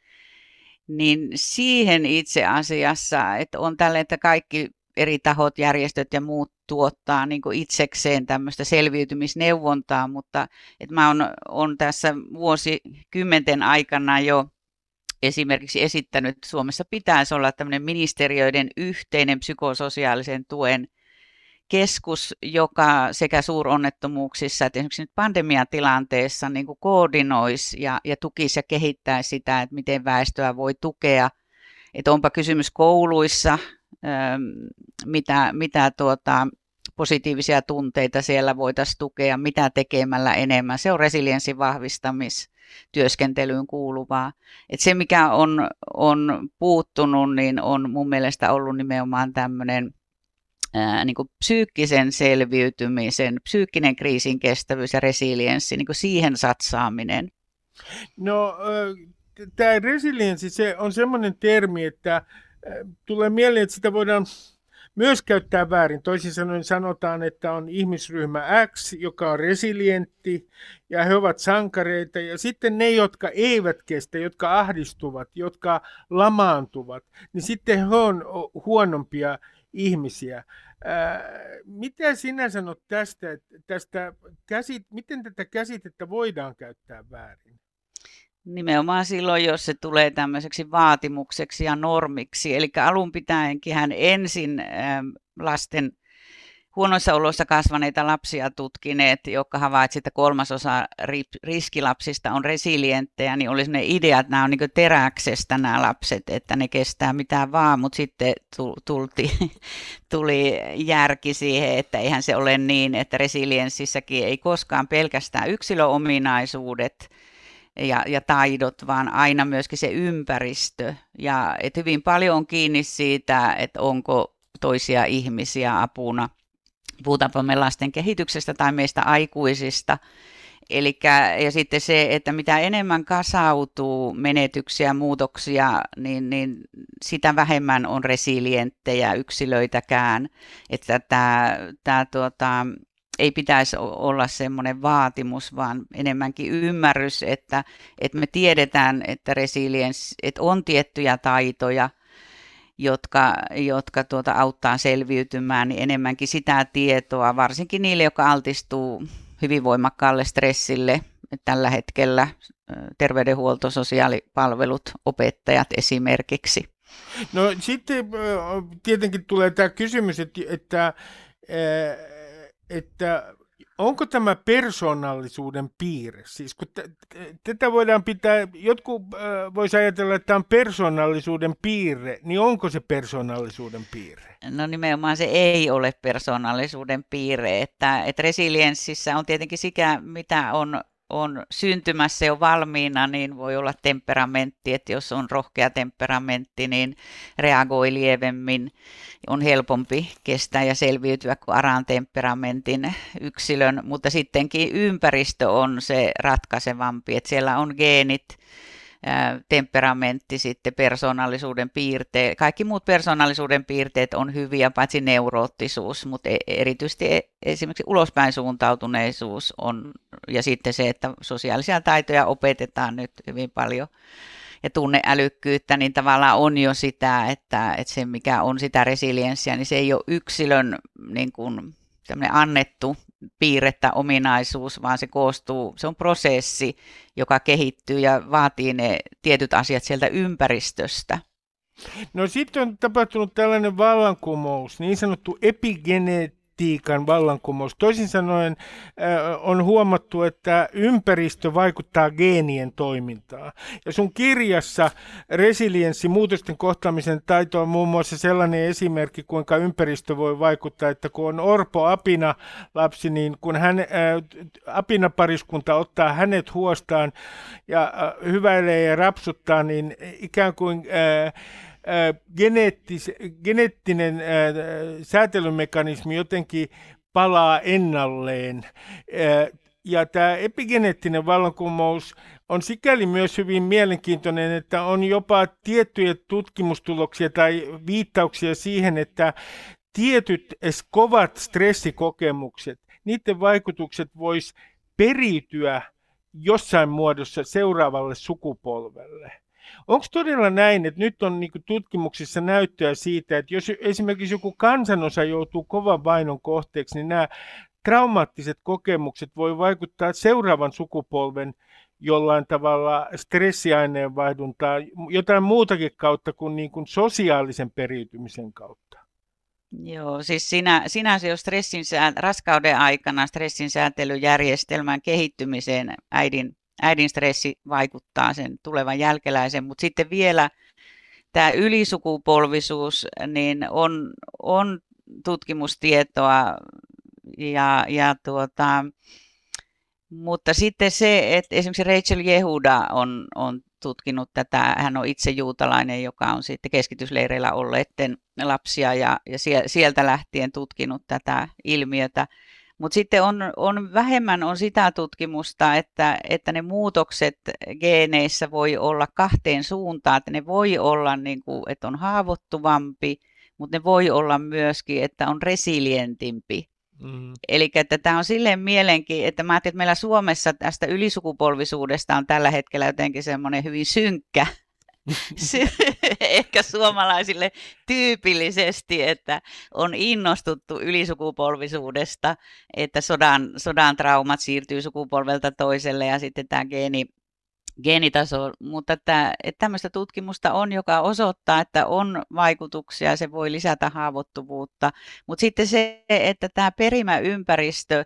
niin siihen itse asiassa, että on tälle, että kaikki eri tahot, järjestöt ja muut tuottaa niin kuin itsekseen tämmöistä selviytymisneuvontaa, mutta että mä oon, on tässä vuosikymmenten aikana jo esimerkiksi esittänyt, että Suomessa pitäisi olla tämmöinen ministeriöiden yhteinen psykososiaalisen tuen keskus, joka sekä suuronnettomuuksissa että esimerkiksi nyt pandemiatilanteessa niin kuin koordinoisi ja, ja tukisi ja kehittäisi sitä, että miten väestöä voi tukea. Että onpa kysymys kouluissa, mitä, mitä tuota, positiivisia tunteita siellä voitaisiin tukea, mitä tekemällä enemmän. Se on resilienssin vahvistamistyöskentelyyn kuuluvaa. Et se, mikä on, on puuttunut, niin on mun mielestä ollut nimenomaan tämmöinen ää, niin kuin psyykkisen selviytymisen, psyykkinen kriisin kestävyys ja resilienssi, niin kuin siihen satsaaminen? No tämä resilienssi se on semmoinen termi, että tulee mieleen, että sitä voidaan myös käyttää väärin. Toisin sanoen sanotaan, että on ihmisryhmä X, joka on resilientti ja he ovat sankareita. Ja sitten ne, jotka eivät kestä, jotka ahdistuvat, jotka lamaantuvat, niin sitten he on huonompia ihmisiä. Mitä sinä sanot tästä, tästä käsit, miten tätä käsitettä voidaan käyttää väärin? Nimenomaan silloin, jos se tulee tämmöiseksi vaatimukseksi ja normiksi. Eli alun pitäenkin hän ensin lasten huonoissa oloissa kasvaneita lapsia tutkineet, jotka havaitsivat, että kolmasosa riskilapsista on resilienttejä, niin oli ne idea, että nämä on niin teräksestä nämä lapset, että ne kestää mitään vaan, mutta sitten tulti, tuli järki siihen, että eihän se ole niin, että resilienssissäkin ei koskaan pelkästään yksilöominaisuudet, ja, ja taidot, vaan aina myöskin se ympäristö. Ja et hyvin paljon on kiinni siitä, että onko toisia ihmisiä apuna – puhutaanpa me lasten kehityksestä tai meistä aikuisista. Elikkä, ja sitten se, että mitä enemmän kasautuu menetyksiä, muutoksia, niin, niin sitä vähemmän on resilienttejä yksilöitäkään. Että tämä, tämä tuota, ei pitäisi olla semmoinen vaatimus, vaan enemmänkin ymmärrys, että, että me tiedetään, että resiliens, että on tiettyjä taitoja – jotka, jotka tuota auttaa selviytymään, niin enemmänkin sitä tietoa, varsinkin niille, jotka altistuu hyvin voimakkaalle stressille tällä hetkellä, terveydenhuolto, sosiaalipalvelut, opettajat esimerkiksi. No sitten tietenkin tulee tämä kysymys, että, että, että onko tämä persoonallisuuden piirre? Siis kun t- t- tätä voidaan pitää, jotkut äh, voisi ajatella, että tämä on persoonallisuuden piirre, niin onko se persoonallisuuden piirre? No nimenomaan se ei ole persoonallisuuden piirre, että, että resilienssissä on tietenkin sikä, mitä on on syntymässä jo valmiina, niin voi olla temperamentti, että jos on rohkea temperamentti, niin reagoi lievemmin, on helpompi kestää ja selviytyä kuin aran temperamentin yksilön, mutta sittenkin ympäristö on se ratkaisevampi, että siellä on geenit, temperamentti, sitten persoonallisuuden piirteet. Kaikki muut persoonallisuuden piirteet on hyviä, paitsi neuroottisuus, mutta e, erityisesti e, esimerkiksi ulospäin suuntautuneisuus on, ja sitten se, että sosiaalisia taitoja opetetaan nyt hyvin paljon ja tunneälykkyyttä, niin tavallaan on jo sitä, että, että se mikä on sitä resilienssiä, niin se ei ole yksilön niin kuin, annettu piirrettä, ominaisuus, vaan se koostuu, se on prosessi, joka kehittyy ja vaatii ne tietyt asiat sieltä ympäristöstä. No sitten on tapahtunut tällainen vallankumous, niin sanottu epigeneet politiikan vallankumous. Toisin sanoen on huomattu, että ympäristö vaikuttaa geenien toimintaan. Ja sun kirjassa resilienssi, muutosten kohtaamisen taito on muun muassa sellainen esimerkki, kuinka ympäristö voi vaikuttaa, että kun on Orpo Apina lapsi, niin kun hän, äh, Apina pariskunta ottaa hänet huostaan ja äh, hyväilee ja rapsuttaa, niin ikään kuin äh, geneettis, geneettinen ää, säätelymekanismi jotenkin palaa ennalleen. Ja tämä epigeneettinen vallankumous on sikäli myös hyvin mielenkiintoinen, että on jopa tiettyjä tutkimustuloksia tai viittauksia siihen, että tietyt kovat stressikokemukset, niiden vaikutukset vois periytyä jossain muodossa seuraavalle sukupolvelle. Onko todella näin, että nyt on niin tutkimuksissa näyttöä siitä, että jos esimerkiksi joku kansanosa joutuu kovan vainon kohteeksi, niin nämä traumaattiset kokemukset voi vaikuttaa seuraavan sukupolven jollain tavalla stressiaineenvaihduntaa, jotain muutakin kautta kuin, niin kuin sosiaalisen periytymisen kautta. Joo, siis sinä, sinänsä jo stressin, raskauden aikana stressin säätelyjärjestelmän kehittymiseen äidin äidin stressi vaikuttaa sen tulevan jälkeläisen, mutta sitten vielä tämä ylisukupolvisuus, niin on, on tutkimustietoa ja, ja tuota, mutta sitten se, että esimerkiksi Rachel Jehuda on, on tutkinut tätä, hän on itse juutalainen, joka on sitten keskitysleireillä olleiden lapsia ja, ja sieltä lähtien tutkinut tätä ilmiötä. Mutta sitten on, on vähemmän on sitä tutkimusta, että, että ne muutokset geeneissä voi olla kahteen suuntaan, että ne voi olla, niin kuin, että on haavoittuvampi, mutta ne voi olla myöskin, että on resilientimpi. Mm. Eli että tämä on silleen mielenki, että mä ajattelin, että meillä Suomessa tästä ylisukupolvisuudesta on tällä hetkellä jotenkin semmoinen hyvin synkkä ehkä suomalaisille tyypillisesti, että on innostuttu ylisukupolvisuudesta, että sodan, sodan traumat siirtyy sukupolvelta toiselle ja sitten tämä geeni, geenitaso, mutta että, että tämmöistä tutkimusta on, joka osoittaa, että on vaikutuksia, se voi lisätä haavoittuvuutta, mutta sitten se, että tämä perimäympäristö,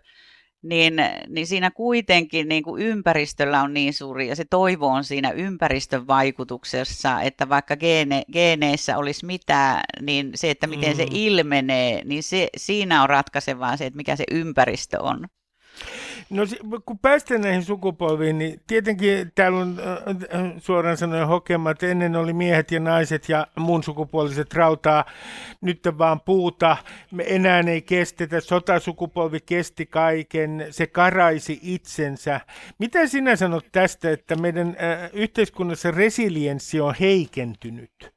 niin, niin siinä kuitenkin niin kuin ympäristöllä on niin suuri ja se toivo on siinä ympäristön vaikutuksessa, että vaikka geene, geeneissä olisi mitään, niin se, että miten mm. se ilmenee, niin se, siinä on ratkaisevaa se, että mikä se ympäristö on. No kun päästään näihin sukupolviin, niin tietenkin täällä on äh, äh, suoraan sanoen hokema, että ennen oli miehet ja naiset ja muun sukupuoliset rautaa, nyt vaan puuta. Me enää ei kestetä, sotasukupolvi kesti kaiken, se karaisi itsensä. Mitä sinä sanot tästä, että meidän äh, yhteiskunnassa resilienssi on heikentynyt?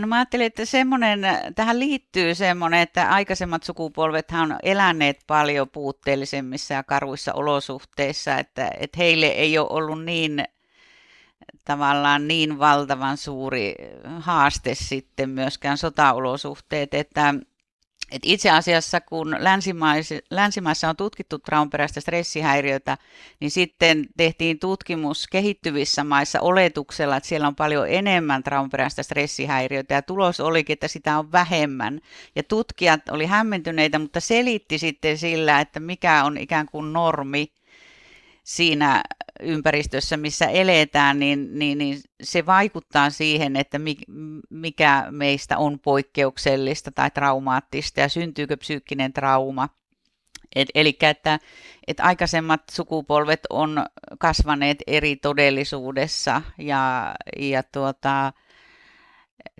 No mä ajattelin, että semmoinen, tähän liittyy semmoinen, että aikaisemmat sukupolvet on eläneet paljon puutteellisemmissa ja karuissa olosuhteissa, että, että heille ei ole ollut niin tavallaan niin valtavan suuri haaste sitten myöskään sotaolosuhteet, että et itse asiassa kun länsimaissa, länsimaissa on tutkittu traumaperäistä stressihäiriötä, niin sitten tehtiin tutkimus kehittyvissä maissa oletuksella, että siellä on paljon enemmän traumaperäistä stressihäiriötä ja tulos olikin, että sitä on vähemmän. Ja tutkijat oli hämmentyneitä, mutta selitti sitten sillä, että mikä on ikään kuin normi siinä ympäristössä, missä eletään, niin, niin, niin se vaikuttaa siihen, että mikä meistä on poikkeuksellista tai traumaattista ja syntyykö psyykkinen trauma. Et, eli että, että aikaisemmat sukupolvet on kasvaneet eri todellisuudessa ja, ja tuota,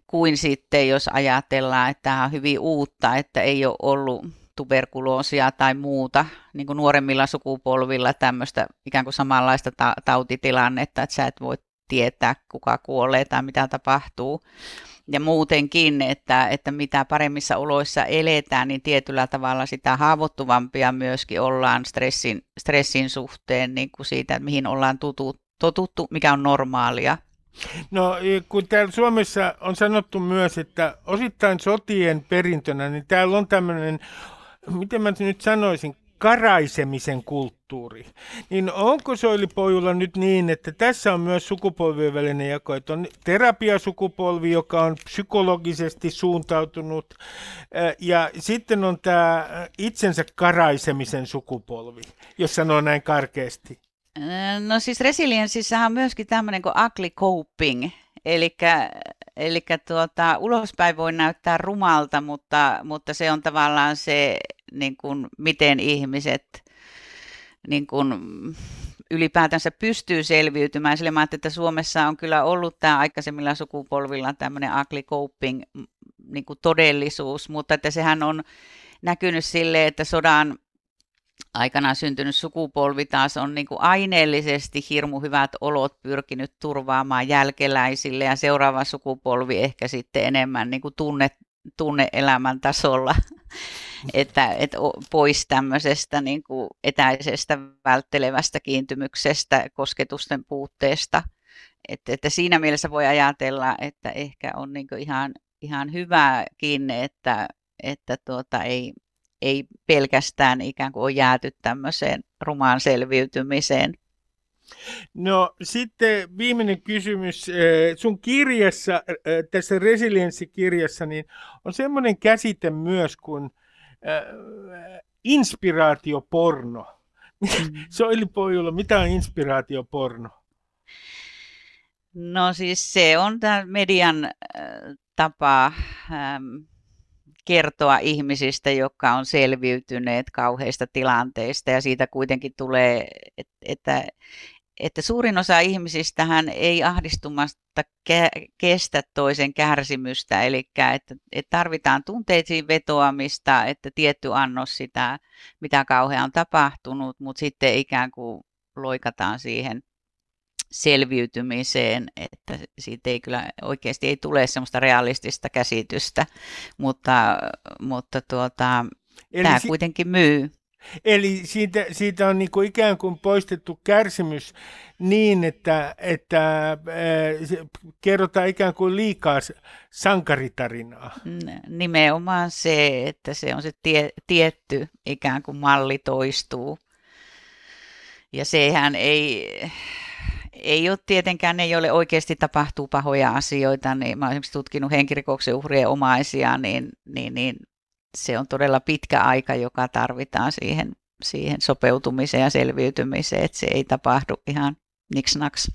kuin sitten, jos ajatellaan, että tämä on hyvin uutta, että ei ole ollut tuberkuloosia tai muuta niin kuin nuoremmilla sukupolvilla tämmöistä ikään kuin samanlaista ta- tautitilannetta, että sä et voi tietää, kuka kuolee tai mitä tapahtuu. Ja muutenkin, että, että mitä paremmissa oloissa eletään, niin tietyllä tavalla sitä haavoittuvampia myöskin ollaan stressin, stressin suhteen, niin kuin siitä, että mihin ollaan tutu, totuttu, mikä on normaalia. No kun täällä Suomessa on sanottu myös, että osittain sotien perintönä, niin täällä on tämmöinen miten mä nyt sanoisin, karaisemisen kulttuuri. Niin onko Soili Pojulla nyt niin, että tässä on myös sukupolvien välinen jako, että on terapiasukupolvi, joka on psykologisesti suuntautunut, ja sitten on tämä itsensä karaisemisen sukupolvi, jos sanoo näin karkeasti. No siis resilienssissähän on myöskin tämmöinen kuin ugly coping, eli Eli tuota, ulospäin voi näyttää rumalta, mutta, mutta se on tavallaan se, niin kuin, miten ihmiset niin kuin, ylipäätänsä pystyy selviytymään. Sillä mä että Suomessa on kyllä ollut tämä aikaisemmilla sukupolvilla tämmöinen ugly coping niin kuin todellisuus, mutta että sehän on näkynyt sille, että sodan aikana syntynyt sukupolvi taas on niin kuin aineellisesti hirmu hyvät olot pyrkinyt turvaamaan jälkeläisille ja seuraava sukupolvi ehkä sitten enemmän niin kuin tunne, tunne-elämän tasolla, että, että pois tämmöisestä niin kuin etäisestä välttelevästä kiintymyksestä, kosketusten puutteesta. Että, että siinä mielessä voi ajatella, että ehkä on niin ihan, ihan hyväkin, että, että tuota, ei, ei pelkästään ikään kuin ole jääty tämmöiseen rumaan selviytymiseen. No sitten viimeinen kysymys. Eh, sun kirjassa, eh, tässä resilienssikirjassa, niin on semmoinen käsite myös kuin äh, inspiraatioporno. Mm. Soili Pojulla, mitä on inspiraatioporno? No siis se on tämä median äh, tapa ähm, kertoa ihmisistä, jotka on selviytyneet kauheista tilanteista ja siitä kuitenkin tulee, että, että suurin osa ihmisistähän ei ahdistumasta kestä toisen kärsimystä, eli että, että tarvitaan tunteisiin vetoamista, että tietty annos sitä, mitä kauhean on tapahtunut, mutta sitten ikään kuin loikataan siihen selviytymiseen, että siitä ei kyllä oikeasti ei tule semmoista realistista käsitystä, mutta, mutta tuota, tämä si- kuitenkin myy. Eli siitä, siitä on niin kuin ikään kuin poistettu kärsimys niin, että, että äh, kerrotaan ikään kuin liikaa sankaritarinaa. Nimenomaan se, että se on se tie, tietty ikään kuin malli toistuu. Ja sehän ei, ei ole tietenkään, ei ole oikeasti tapahtuu pahoja asioita, niin mä olen esimerkiksi tutkinut henkirikoksen uhrien omaisia, niin, niin, niin se on todella pitkä aika, joka tarvitaan siihen, siihen sopeutumiseen ja selviytymiseen, että se ei tapahdu ihan niksnaks.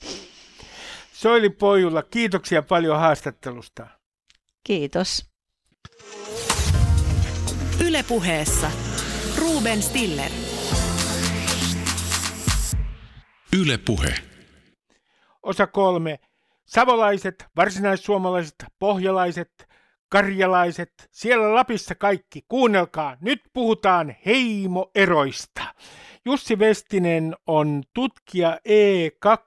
Soili Pojulla, kiitoksia paljon haastattelusta. Kiitos. Ylepuheessa Ruben Stiller. Ylepuhe. Osa kolme. Savolaiset, varsinaissuomalaiset, pohjalaiset, karjalaiset, siellä Lapissa kaikki, kuunnelkaa, nyt puhutaan heimoeroista. Jussi Vestinen on tutkija E2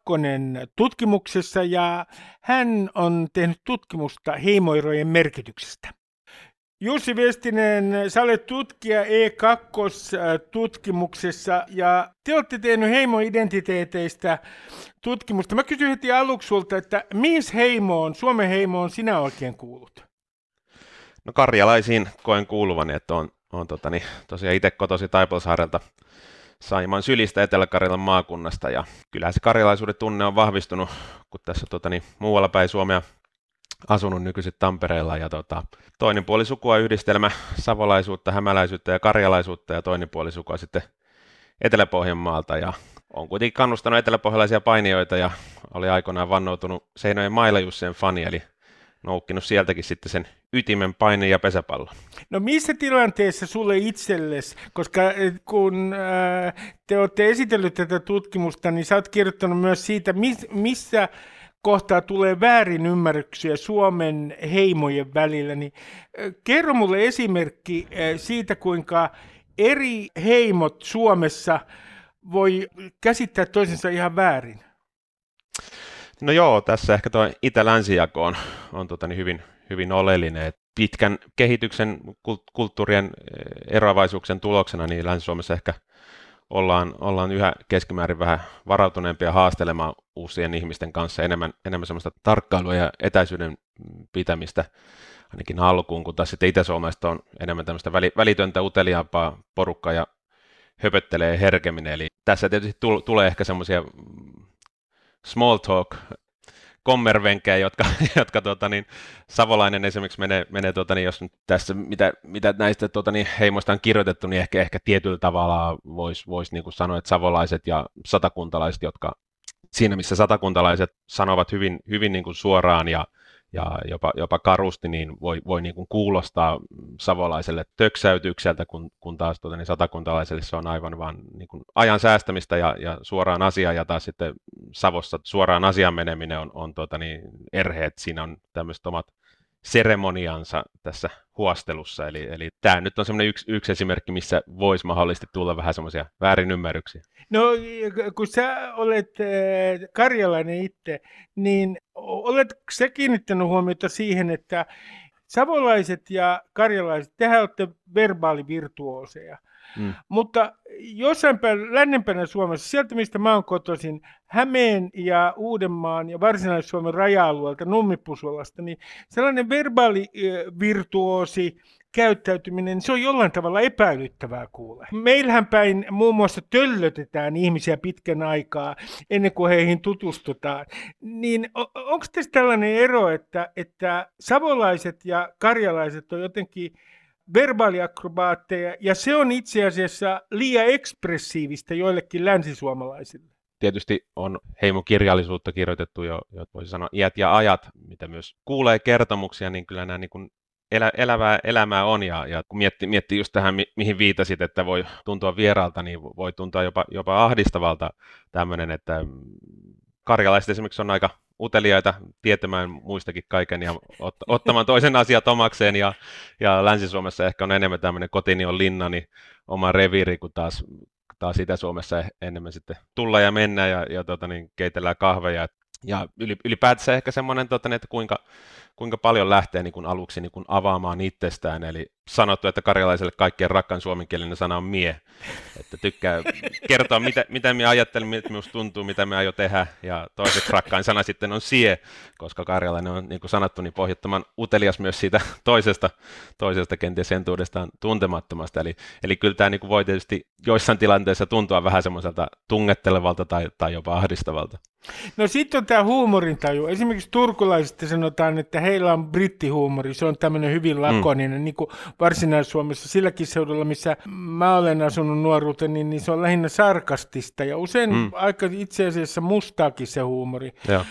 tutkimuksessa ja hän on tehnyt tutkimusta heimoerojen merkityksestä. Jussi Vestinen, sä olet tutkija E2-tutkimuksessa ja te olette tehnyt heimoidentiteeteistä tutkimusta. Mä kysyn heti aluksi sulta, että mihin heimoon, Suomen heimoon sinä oikein kuulut? No karjalaisiin koen kuuluvani, että on, on totani, tosiaan itse kotosi Taipalsaarelta Saimaan sylistä Etelä-Karjalan maakunnasta ja kyllähän se karjalaisuuden tunne on vahvistunut, kun tässä totani, muualla päin Suomea asunut nykyisin Tampereella ja tota, toinen puoli sukua yhdistelmä savolaisuutta, hämäläisyyttä ja karjalaisuutta ja toinen puoli sukua sitten Etelä-Pohjanmaalta ja on kuitenkin kannustanut eteläpohjalaisia painijoita ja oli aikoinaan vannoutunut Seinojen Mailajussien fani, eli noukkinut sieltäkin sitten sen ytimen paini ja pesäpallo. No missä tilanteessa sulle itsellesi, koska eh, kun äh, te olette esitellyt tätä tutkimusta, niin sä oot kirjoittanut myös siitä, missä kohtaa tulee väärinymmärryksiä Suomen heimojen välillä, niin kerro mulle esimerkki siitä, kuinka eri heimot Suomessa voi käsittää toisensa ihan väärin. No joo, tässä ehkä tuo itä-länsijako on, on tota niin hyvin, hyvin oleellinen. Et pitkän kehityksen kulttuurien eroavaisuuksien tuloksena niin Länsi-Suomessa ehkä – ollaan, ollaan yhä keskimäärin vähän varautuneempia haastelemaan uusien ihmisten kanssa enemmän, enemmän semmoista tarkkailua ja etäisyyden pitämistä ainakin alkuun, kun taas sitten Itä-Suomesta on enemmän tämmöistä välitöntä uteliaampaa porukkaa ja höpöttelee herkemmin. Eli tässä tietysti tulee ehkä semmoisia small talk kommervenkejä, jotka, jotka tota, niin, Savolainen esimerkiksi menee, menee tota, niin, jos nyt tässä, mitä, mitä näistä tota, niin, heimoista on kirjoitettu, niin ehkä, ehkä tietyllä tavalla voisi vois, niin sanoa, että savolaiset ja satakuntalaiset, jotka siinä missä satakuntalaiset sanovat hyvin, hyvin niin kuin suoraan ja ja jopa, jopa karusti, niin voi, voi niin kuin kuulostaa savolaiselle töksäytykseltä, kun, kun taas tuota, niin satakuntalaiselle se on aivan vain niin kuin ajan säästämistä ja, ja suoraan asiaan, ja taas sitten Savossa suoraan asiaan meneminen on, on tuota, niin erheet, siinä on tämmöiset omat seremoniansa tässä huostelussa. Eli, eli tämä nyt on semmoinen yksi, yksi esimerkki, missä voisi mahdollisesti tulla vähän semmoisia väärinymmärryksiä. No kun sä olet äh, karjalainen itse, niin olet sä kiinnittänyt huomiota siihen, että savolaiset ja karjalaiset, tehän olette verbaalivirtuoseja. Mm. Mutta jossain päin lännempänä Suomessa, sieltä mistä mä oon kotoisin, Hämeen ja Uudenmaan ja Varsinais-Suomen raja-alueelta, Nummipusolasta, niin sellainen verbaalivirtuosi käyttäytyminen, se on jollain tavalla epäilyttävää kuule. Meillähän päin muun muassa töllötetään ihmisiä pitkän aikaa ennen kuin heihin tutustutaan. Niin onko tässä tällainen ero, että, että savolaiset ja karjalaiset on jotenkin verbaaliakrobaatteja, ja se on itse asiassa liian ekspressiivistä joillekin länsisuomalaisille. Tietysti on heimokirjallisuutta kirjoitettu jo, jo voisi sanoa iät ja ajat, mitä myös kuulee kertomuksia, niin kyllä nämä niin kuin elä, elävää elämää on, ja, ja kun miettii, miettii just tähän, mi, mihin viitasit, että voi tuntua vieraalta, niin voi tuntua jopa, jopa ahdistavalta tämmöinen, että karjalaiset esimerkiksi on aika uteliaita tietämään muistakin kaiken ja ot, ottamaan toisen asiat omakseen ja, ja Länsi-Suomessa ehkä on enemmän tämmöinen kotini on linna, niin oma reviiri, kun taas, taas Itä-Suomessa enemmän sitten tulla ja mennä ja, ja tota, niin keitellään kahveja. Ja ylipäätänsä ehkä semmoinen, tota, että kuinka, kuinka paljon lähtee niin kuin aluksi niin kuin avaamaan itsestään. Eli sanottu, että karjalaiselle kaikkien rakkaan suomenkielinen sana on mie. Että tykkää kertoa, mitä, mitä me ajattelen, mitä minusta tuntuu, mitä me aion tehdä. Ja toiseksi rakkain sana sitten on sie, koska karjalainen on, niin kuin sanottu, niin pohjattoman utelias myös siitä toisesta, toisesta kenties entuudestaan tuntemattomasta. Eli, eli kyllä tämä niin kuin voi tietysti joissain tilanteissa tuntua vähän semmoiselta tungettelevalta tai, tai jopa ahdistavalta. No sitten on tämä huumorintaju. Esimerkiksi turkulaisista sanotaan, että heillä on brittihuumori. Se on tämmöinen hyvin lakoninen, mm. niin kuin Varsinais-Suomessa, silläkin seudulla, missä mä olen asunut nuoruuteni, niin, niin se on lähinnä sarkastista ja usein mm. aika itse asiassa mustaakin se huumori. Äh,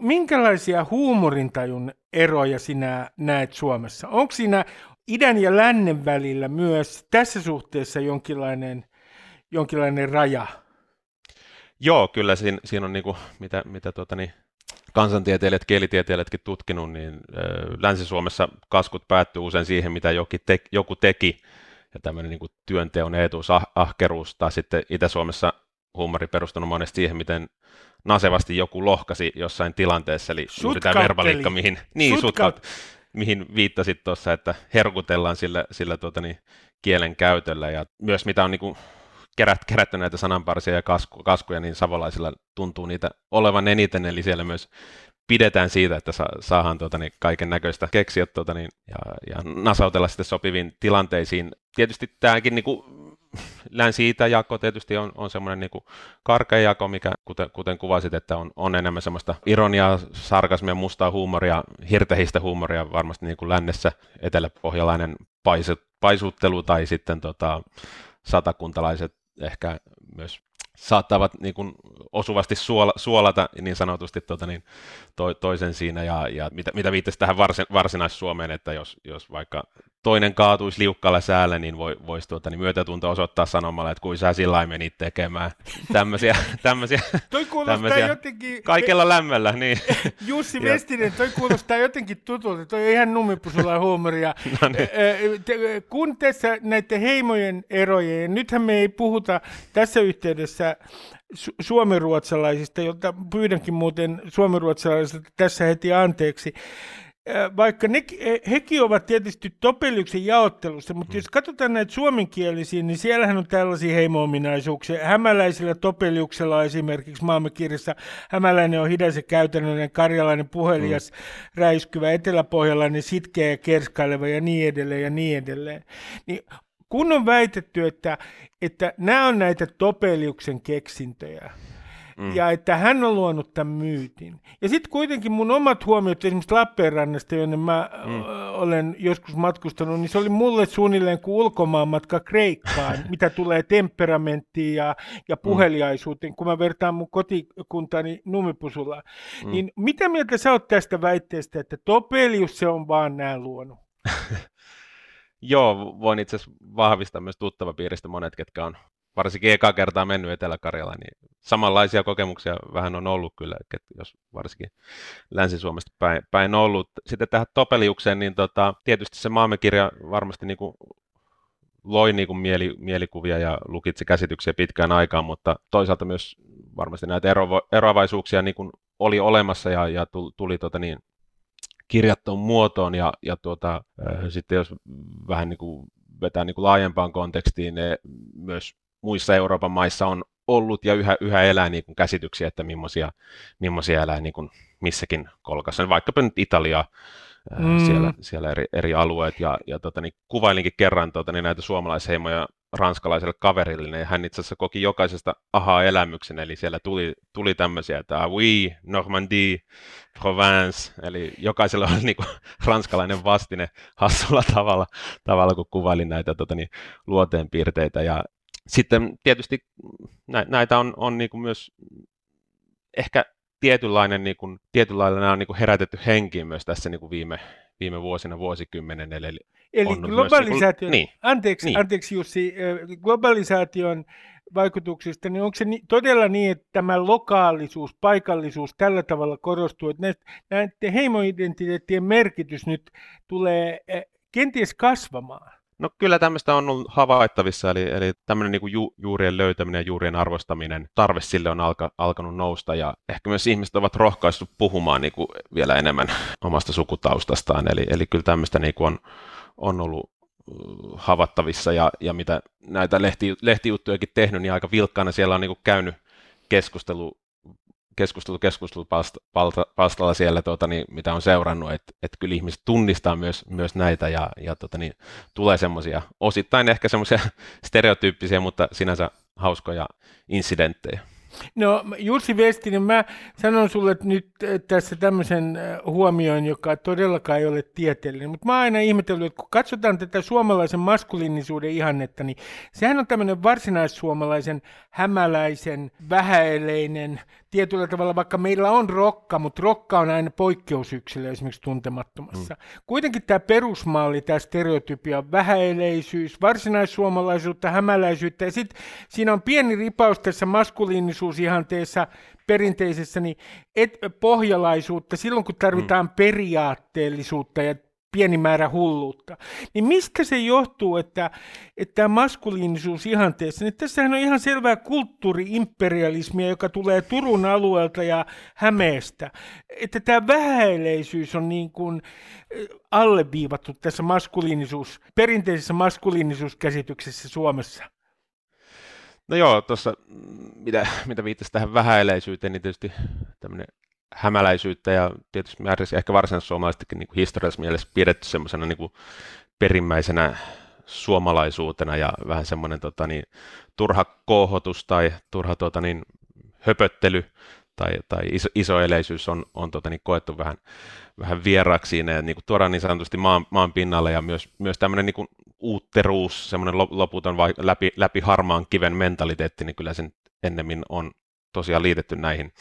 minkälaisia huumorintajun eroja sinä näet Suomessa? Onko siinä idän ja lännen välillä myös tässä suhteessa jonkinlainen, jonkinlainen raja? Joo, kyllä siinä, siinä on niin kuin, mitä, mitä tuota, niin, kansantieteilijät, kielitieteilijätkin tutkinut, niin Länsi-Suomessa kaskut päättyy usein siihen, mitä joku, te, joku teki, ja tämmöinen niin työnteon eetuus, ah, ahkeruus, tai sitten Itä-Suomessa huumori perustunut monesti siihen, miten nasevasti joku lohkasi jossain tilanteessa, eli juuri tämä verbaliikka, mihin... Niin, sutkaut... mihin viittasit tuossa, että herkutellaan sillä, sillä tuota, niin, kielen käytöllä. Ja myös mitä on niin kuin, kerät, kerätty näitä sananparsia ja kasku, kaskuja, niin savolaisilla tuntuu niitä olevan eniten, eli siellä myös pidetään siitä, että sa- saadaan tuota, niin, kaiken näköistä keksiä tuota, niin, ja, ja nasautella sitten sopiviin tilanteisiin. Tietysti tämäkin niin kuin, länsi-itä-jako tietysti on, on semmoinen niin karkea jako, mikä kuten, kuten kuvasit, että on, on enemmän semmoista ironiaa, sarkasmia, mustaa huumoria, hirtehistä huumoria varmasti niin kuin lännessä, eteläpohjalainen paisu, paisuttelu tai sitten tota, satakuntalaiset ehkä myös saattavat niin kuin osuvasti suola, suolata niin sanotusti tuota, niin, to, toisen siinä, ja, ja mitä, mitä viittasi tähän varsin, varsinais-Suomeen, että jos, jos vaikka toinen kaatuisi liukkalla säällä, niin voi, voisi tuota, niin myötätunto osoittaa sanomalla, että kuin sä sillä menit tekemään tämmöisiä, tämmöisiä, toi kuulostaa tämmöisiä jotenkin... kaikella lämmöllä. Niin. Jussi Vestinen, toi kuulostaa jotenkin tutulta, toi on ihan nummipusulla huumoria. no niin. Kun tässä näiden heimojen erojen, ja nythän me ei puhuta tässä yhteydessä su- suomiruotsalaisista, jolta pyydänkin muuten suomiruotsalaisilta tässä heti anteeksi, vaikka ne, hekin ovat tietysti Topeliuksen jaottelussa, mutta mm. jos katsotaan näitä suomenkielisiä, niin siellähän on tällaisia heimo-ominaisuuksia. Hämäläisellä Topeliuksella esimerkiksi maamme kirjassa Hämäläinen on hidas ja käytännöllinen, karjalainen puhelias, mm. räiskyvä, eteläpohjalainen, sitkeä ja kerskaileva ja niin edelleen ja niin edelleen. Niin kun on väitetty, että, että nämä on näitä Topeliuksen keksintöjä, Mm. Ja että hän on luonut tämän myytin. Ja sitten kuitenkin mun omat huomiot esimerkiksi Lappeenrannasta, jonne mä mm. olen joskus matkustanut, niin se oli mulle suunnilleen kuin ulkomaanmatka Kreikkaan, mitä tulee temperamenttiin ja, ja mm. puheliaisuuteen, mm. kun mä vertaan mun kotikuntaani Numipusulla. Mm. Niin mitä mieltä sä oot tästä väitteestä, että Topelius se on vaan nämä luonut? Joo, voin itse asiassa vahvistaa myös tuttavapiiristä monet, ketkä on varsinkin eka kertaa mennyt Etelä-Karjalaan, niin samanlaisia kokemuksia vähän on ollut kyllä, että jos varsinkin Länsi-Suomesta päin, päin ollut. Sitten tähän Topeliukseen, niin tota, tietysti se maamekirja varmasti niin kuin loi niin kuin mieli, mielikuvia ja lukitsi käsityksiä pitkään aikaan, mutta toisaalta myös varmasti näitä ero, eroavaisuuksia niin kuin oli olemassa ja, ja tuli, tota niin, kirjattuun muotoon ja, ja tuota, äh, sitten jos vähän niin kuin vetää niin kuin laajempaan kontekstiin, ne myös muissa Euroopan maissa on ollut ja yhä, yhä elää niin kuin käsityksiä, että millaisia, millaisia elää niin kuin missäkin kolkassa. Vaikkapa nyt Italia, mm. siellä, siellä eri, eri alueet. Ja, ja tota, niin kuvailinkin kerran tota, niin näitä suomalaisheimoja ranskalaiselle kaverille, niin hän itse asiassa koki jokaisesta aha-elämyksen, eli siellä tuli, tuli tämmöisiä, että ah, oui, Normandie, Provence, eli jokaisella oli niin kuin, ranskalainen vastine hassulla tavalla, tavalla kun kuvailin näitä tota, niin, luoteenpiirteitä, ja, sitten tietysti näitä on, on niin kuin myös ehkä tietynlainen, niin kuin, tietynlainen on niin kuin herätetty henkiin myös tässä niin kuin viime, viime vuosina, vuosikymmenen. Eli, eli on globalisaation, niin kuin, anteeksi, niin. anteeksi Jussi, globalisaation vaikutuksista, niin onko se ni, todella niin, että tämä lokaalisuus, paikallisuus tällä tavalla korostuu, että näiden heimoidentiteettien merkitys nyt tulee kenties kasvamaan? No kyllä tämmöistä on ollut havaittavissa, eli, eli tämmöinen niin ju, juurien löytäminen ja juurien arvostaminen, tarve sille on alka, alkanut nousta ja ehkä myös ihmiset ovat rohkaistu puhumaan niin kuin vielä enemmän omasta sukutaustastaan, eli, eli kyllä tämmöistä niin kuin on, on ollut havattavissa ja, ja mitä näitä lehti, lehtijuttujakin tehnyt, niin aika vilkkaana siellä on niin kuin käynyt keskustelu keskustelu keskustelupalstalla siellä, tuota, niin, mitä on seurannut, että, että kyllä ihmiset tunnistaa myös, myös näitä ja, ja tuota, niin, tulee semmoisia osittain ehkä semmoisia stereotyyppisiä, mutta sinänsä hauskoja incidenttejä. No Jussi Vestinen, mä sanon sulle nyt äh, tässä tämmöisen äh, huomioon, joka todellakaan ei ole tieteellinen, mutta mä oon aina ihmetellyt, että kun katsotaan tätä suomalaisen maskuliinisuuden ihannetta, niin sehän on tämmöinen varsinaissuomalaisen hämäläisen, vähäeleinen, tietyllä tavalla, vaikka meillä on rokka, mutta rokka on aina poikkeusyksilö esimerkiksi tuntemattomassa. Mm. Kuitenkin tämä perusmalli, tämä stereotypia, vähäeleisyys, varsinaissuomalaisuutta, hämäläisyyttä, ja sitten siinä on pieni ripaus tässä maskuliinisuusihanteessa, perinteisessä, niin et, pohjalaisuutta silloin, kun tarvitaan mm. periaatteellisuutta ja pieni määrä hulluutta. Niin mistä se johtuu, että, että tämä maskuliinisuus ihanteessa, niin tässähän on ihan selvää kulttuuriimperialismia, joka tulee Turun alueelta ja Hämeestä. Että tämä vähäileisyys on niin kuin alleviivattu tässä maskuliinisuus, perinteisessä maskuliinisuuskäsityksessä Suomessa. No joo, tuossa mitä, mitä viittasi tähän vähäileisyyteen, niin tietysti tämmöinen hämäläisyyttä ja tietysti määrässä ehkä varsinaissuomalaistakin niin historiallisessa mielessä pidetty semmoisena niin perimmäisenä suomalaisuutena ja vähän semmoinen tota, niin, turha koohotus tai turha tota, niin, höpöttely tai, tai iso, isoeleisyys on, on tota, niin, koettu vähän, vähän vieraaksi siinä ja niin kuin, tuodaan niin sanotusti maan, maan pinnalle ja myös, myös tämmöinen niin kuin, uutteruus, semmoinen loputon vai, läpi, läpi harmaan kiven mentaliteetti, niin kyllä sen ennemmin on tosiaan liitetty näihin,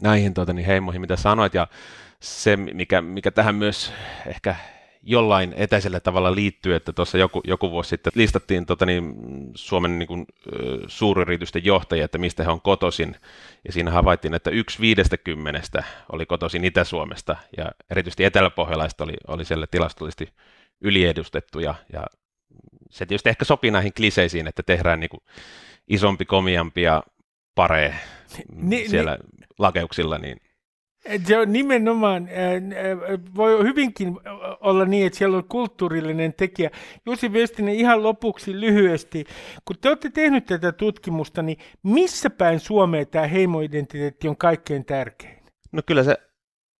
näihin tuota, niin heimoihin, mitä sanoit, ja se, mikä, mikä tähän myös ehkä jollain etäisellä tavalla liittyy, että tuossa joku, joku vuosi sitten listattiin tota niin, Suomen niin kuin, suuryritysten johtajia, että mistä he on kotoisin, ja siinä havaittiin, että yksi viidestä kymmenestä oli kotoisin Itä-Suomesta, ja erityisesti eteläpohjalaista oli, oli siellä tilastollisesti yliedustettu, ja, ja se tietysti ehkä sopii näihin kliseisiin, että tehdään niin kuin isompi, komiampi ja paree ni, siellä ni, lakeuksilla, niin se on nimenomaan, voi hyvinkin olla niin, että siellä on kulttuurillinen tekijä. Jussi Vestinen, ihan lopuksi lyhyesti, kun te olette tehnyt tätä tutkimusta, niin missä päin Suomea tämä heimoidentiteetti on kaikkein tärkein? No kyllä se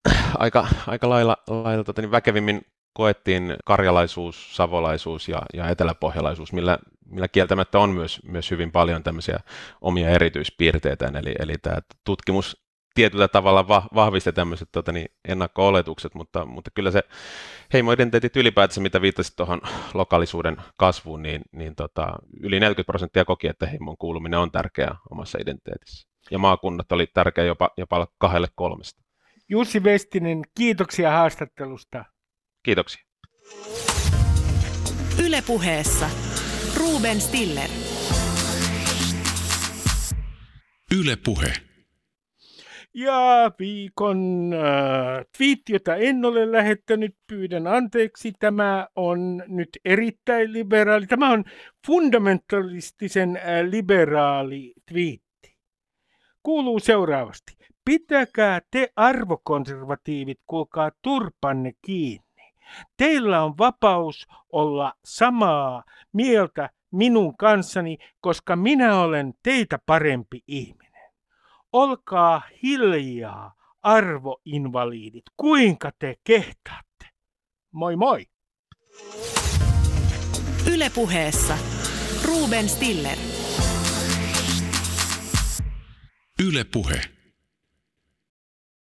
aika, aika lailla, lailla tota, niin väkevimmin koettiin karjalaisuus, savolaisuus ja, ja eteläpohjalaisuus, millä, millä kieltämättä on myös, myös hyvin paljon tämmöisiä omia erityispiirteitä. Eli, eli tämä tutkimus tietyllä tavalla va, vahvisti tämmöiset tota, niin, ennakko-oletukset, mutta, mutta kyllä se heimoidentiteetit ylipäätänsä, mitä viittasit tuohon lokaalisuuden kasvuun, niin, niin tota, yli 40 prosenttia koki, että heimon kuuluminen on tärkeää omassa identiteetissä. Ja maakunnat oli tärkeä jopa, jopa kahdelle kolmesta. Jussi Vestinen, kiitoksia haastattelusta. Kiitoksia. Ylepuheessa Ruben Stiller. Ylepuhe. Ja viikon äh, twiitti, jota en ole lähettänyt, pyydän anteeksi. Tämä on nyt erittäin liberaali. Tämä on fundamentalistisen äh, liberaali twiitti. Kuuluu seuraavasti. Pitäkää te arvokonservatiivit, kuulkaa turpanne kiinni. Teillä on vapaus olla samaa mieltä minun kanssani, koska minä olen teitä parempi ihminen. Olkaa hiljaa, arvoinvaliidit, kuinka te kehtaatte. Moi moi! Ylepuheessa Ruben Stiller. Ylepuhe.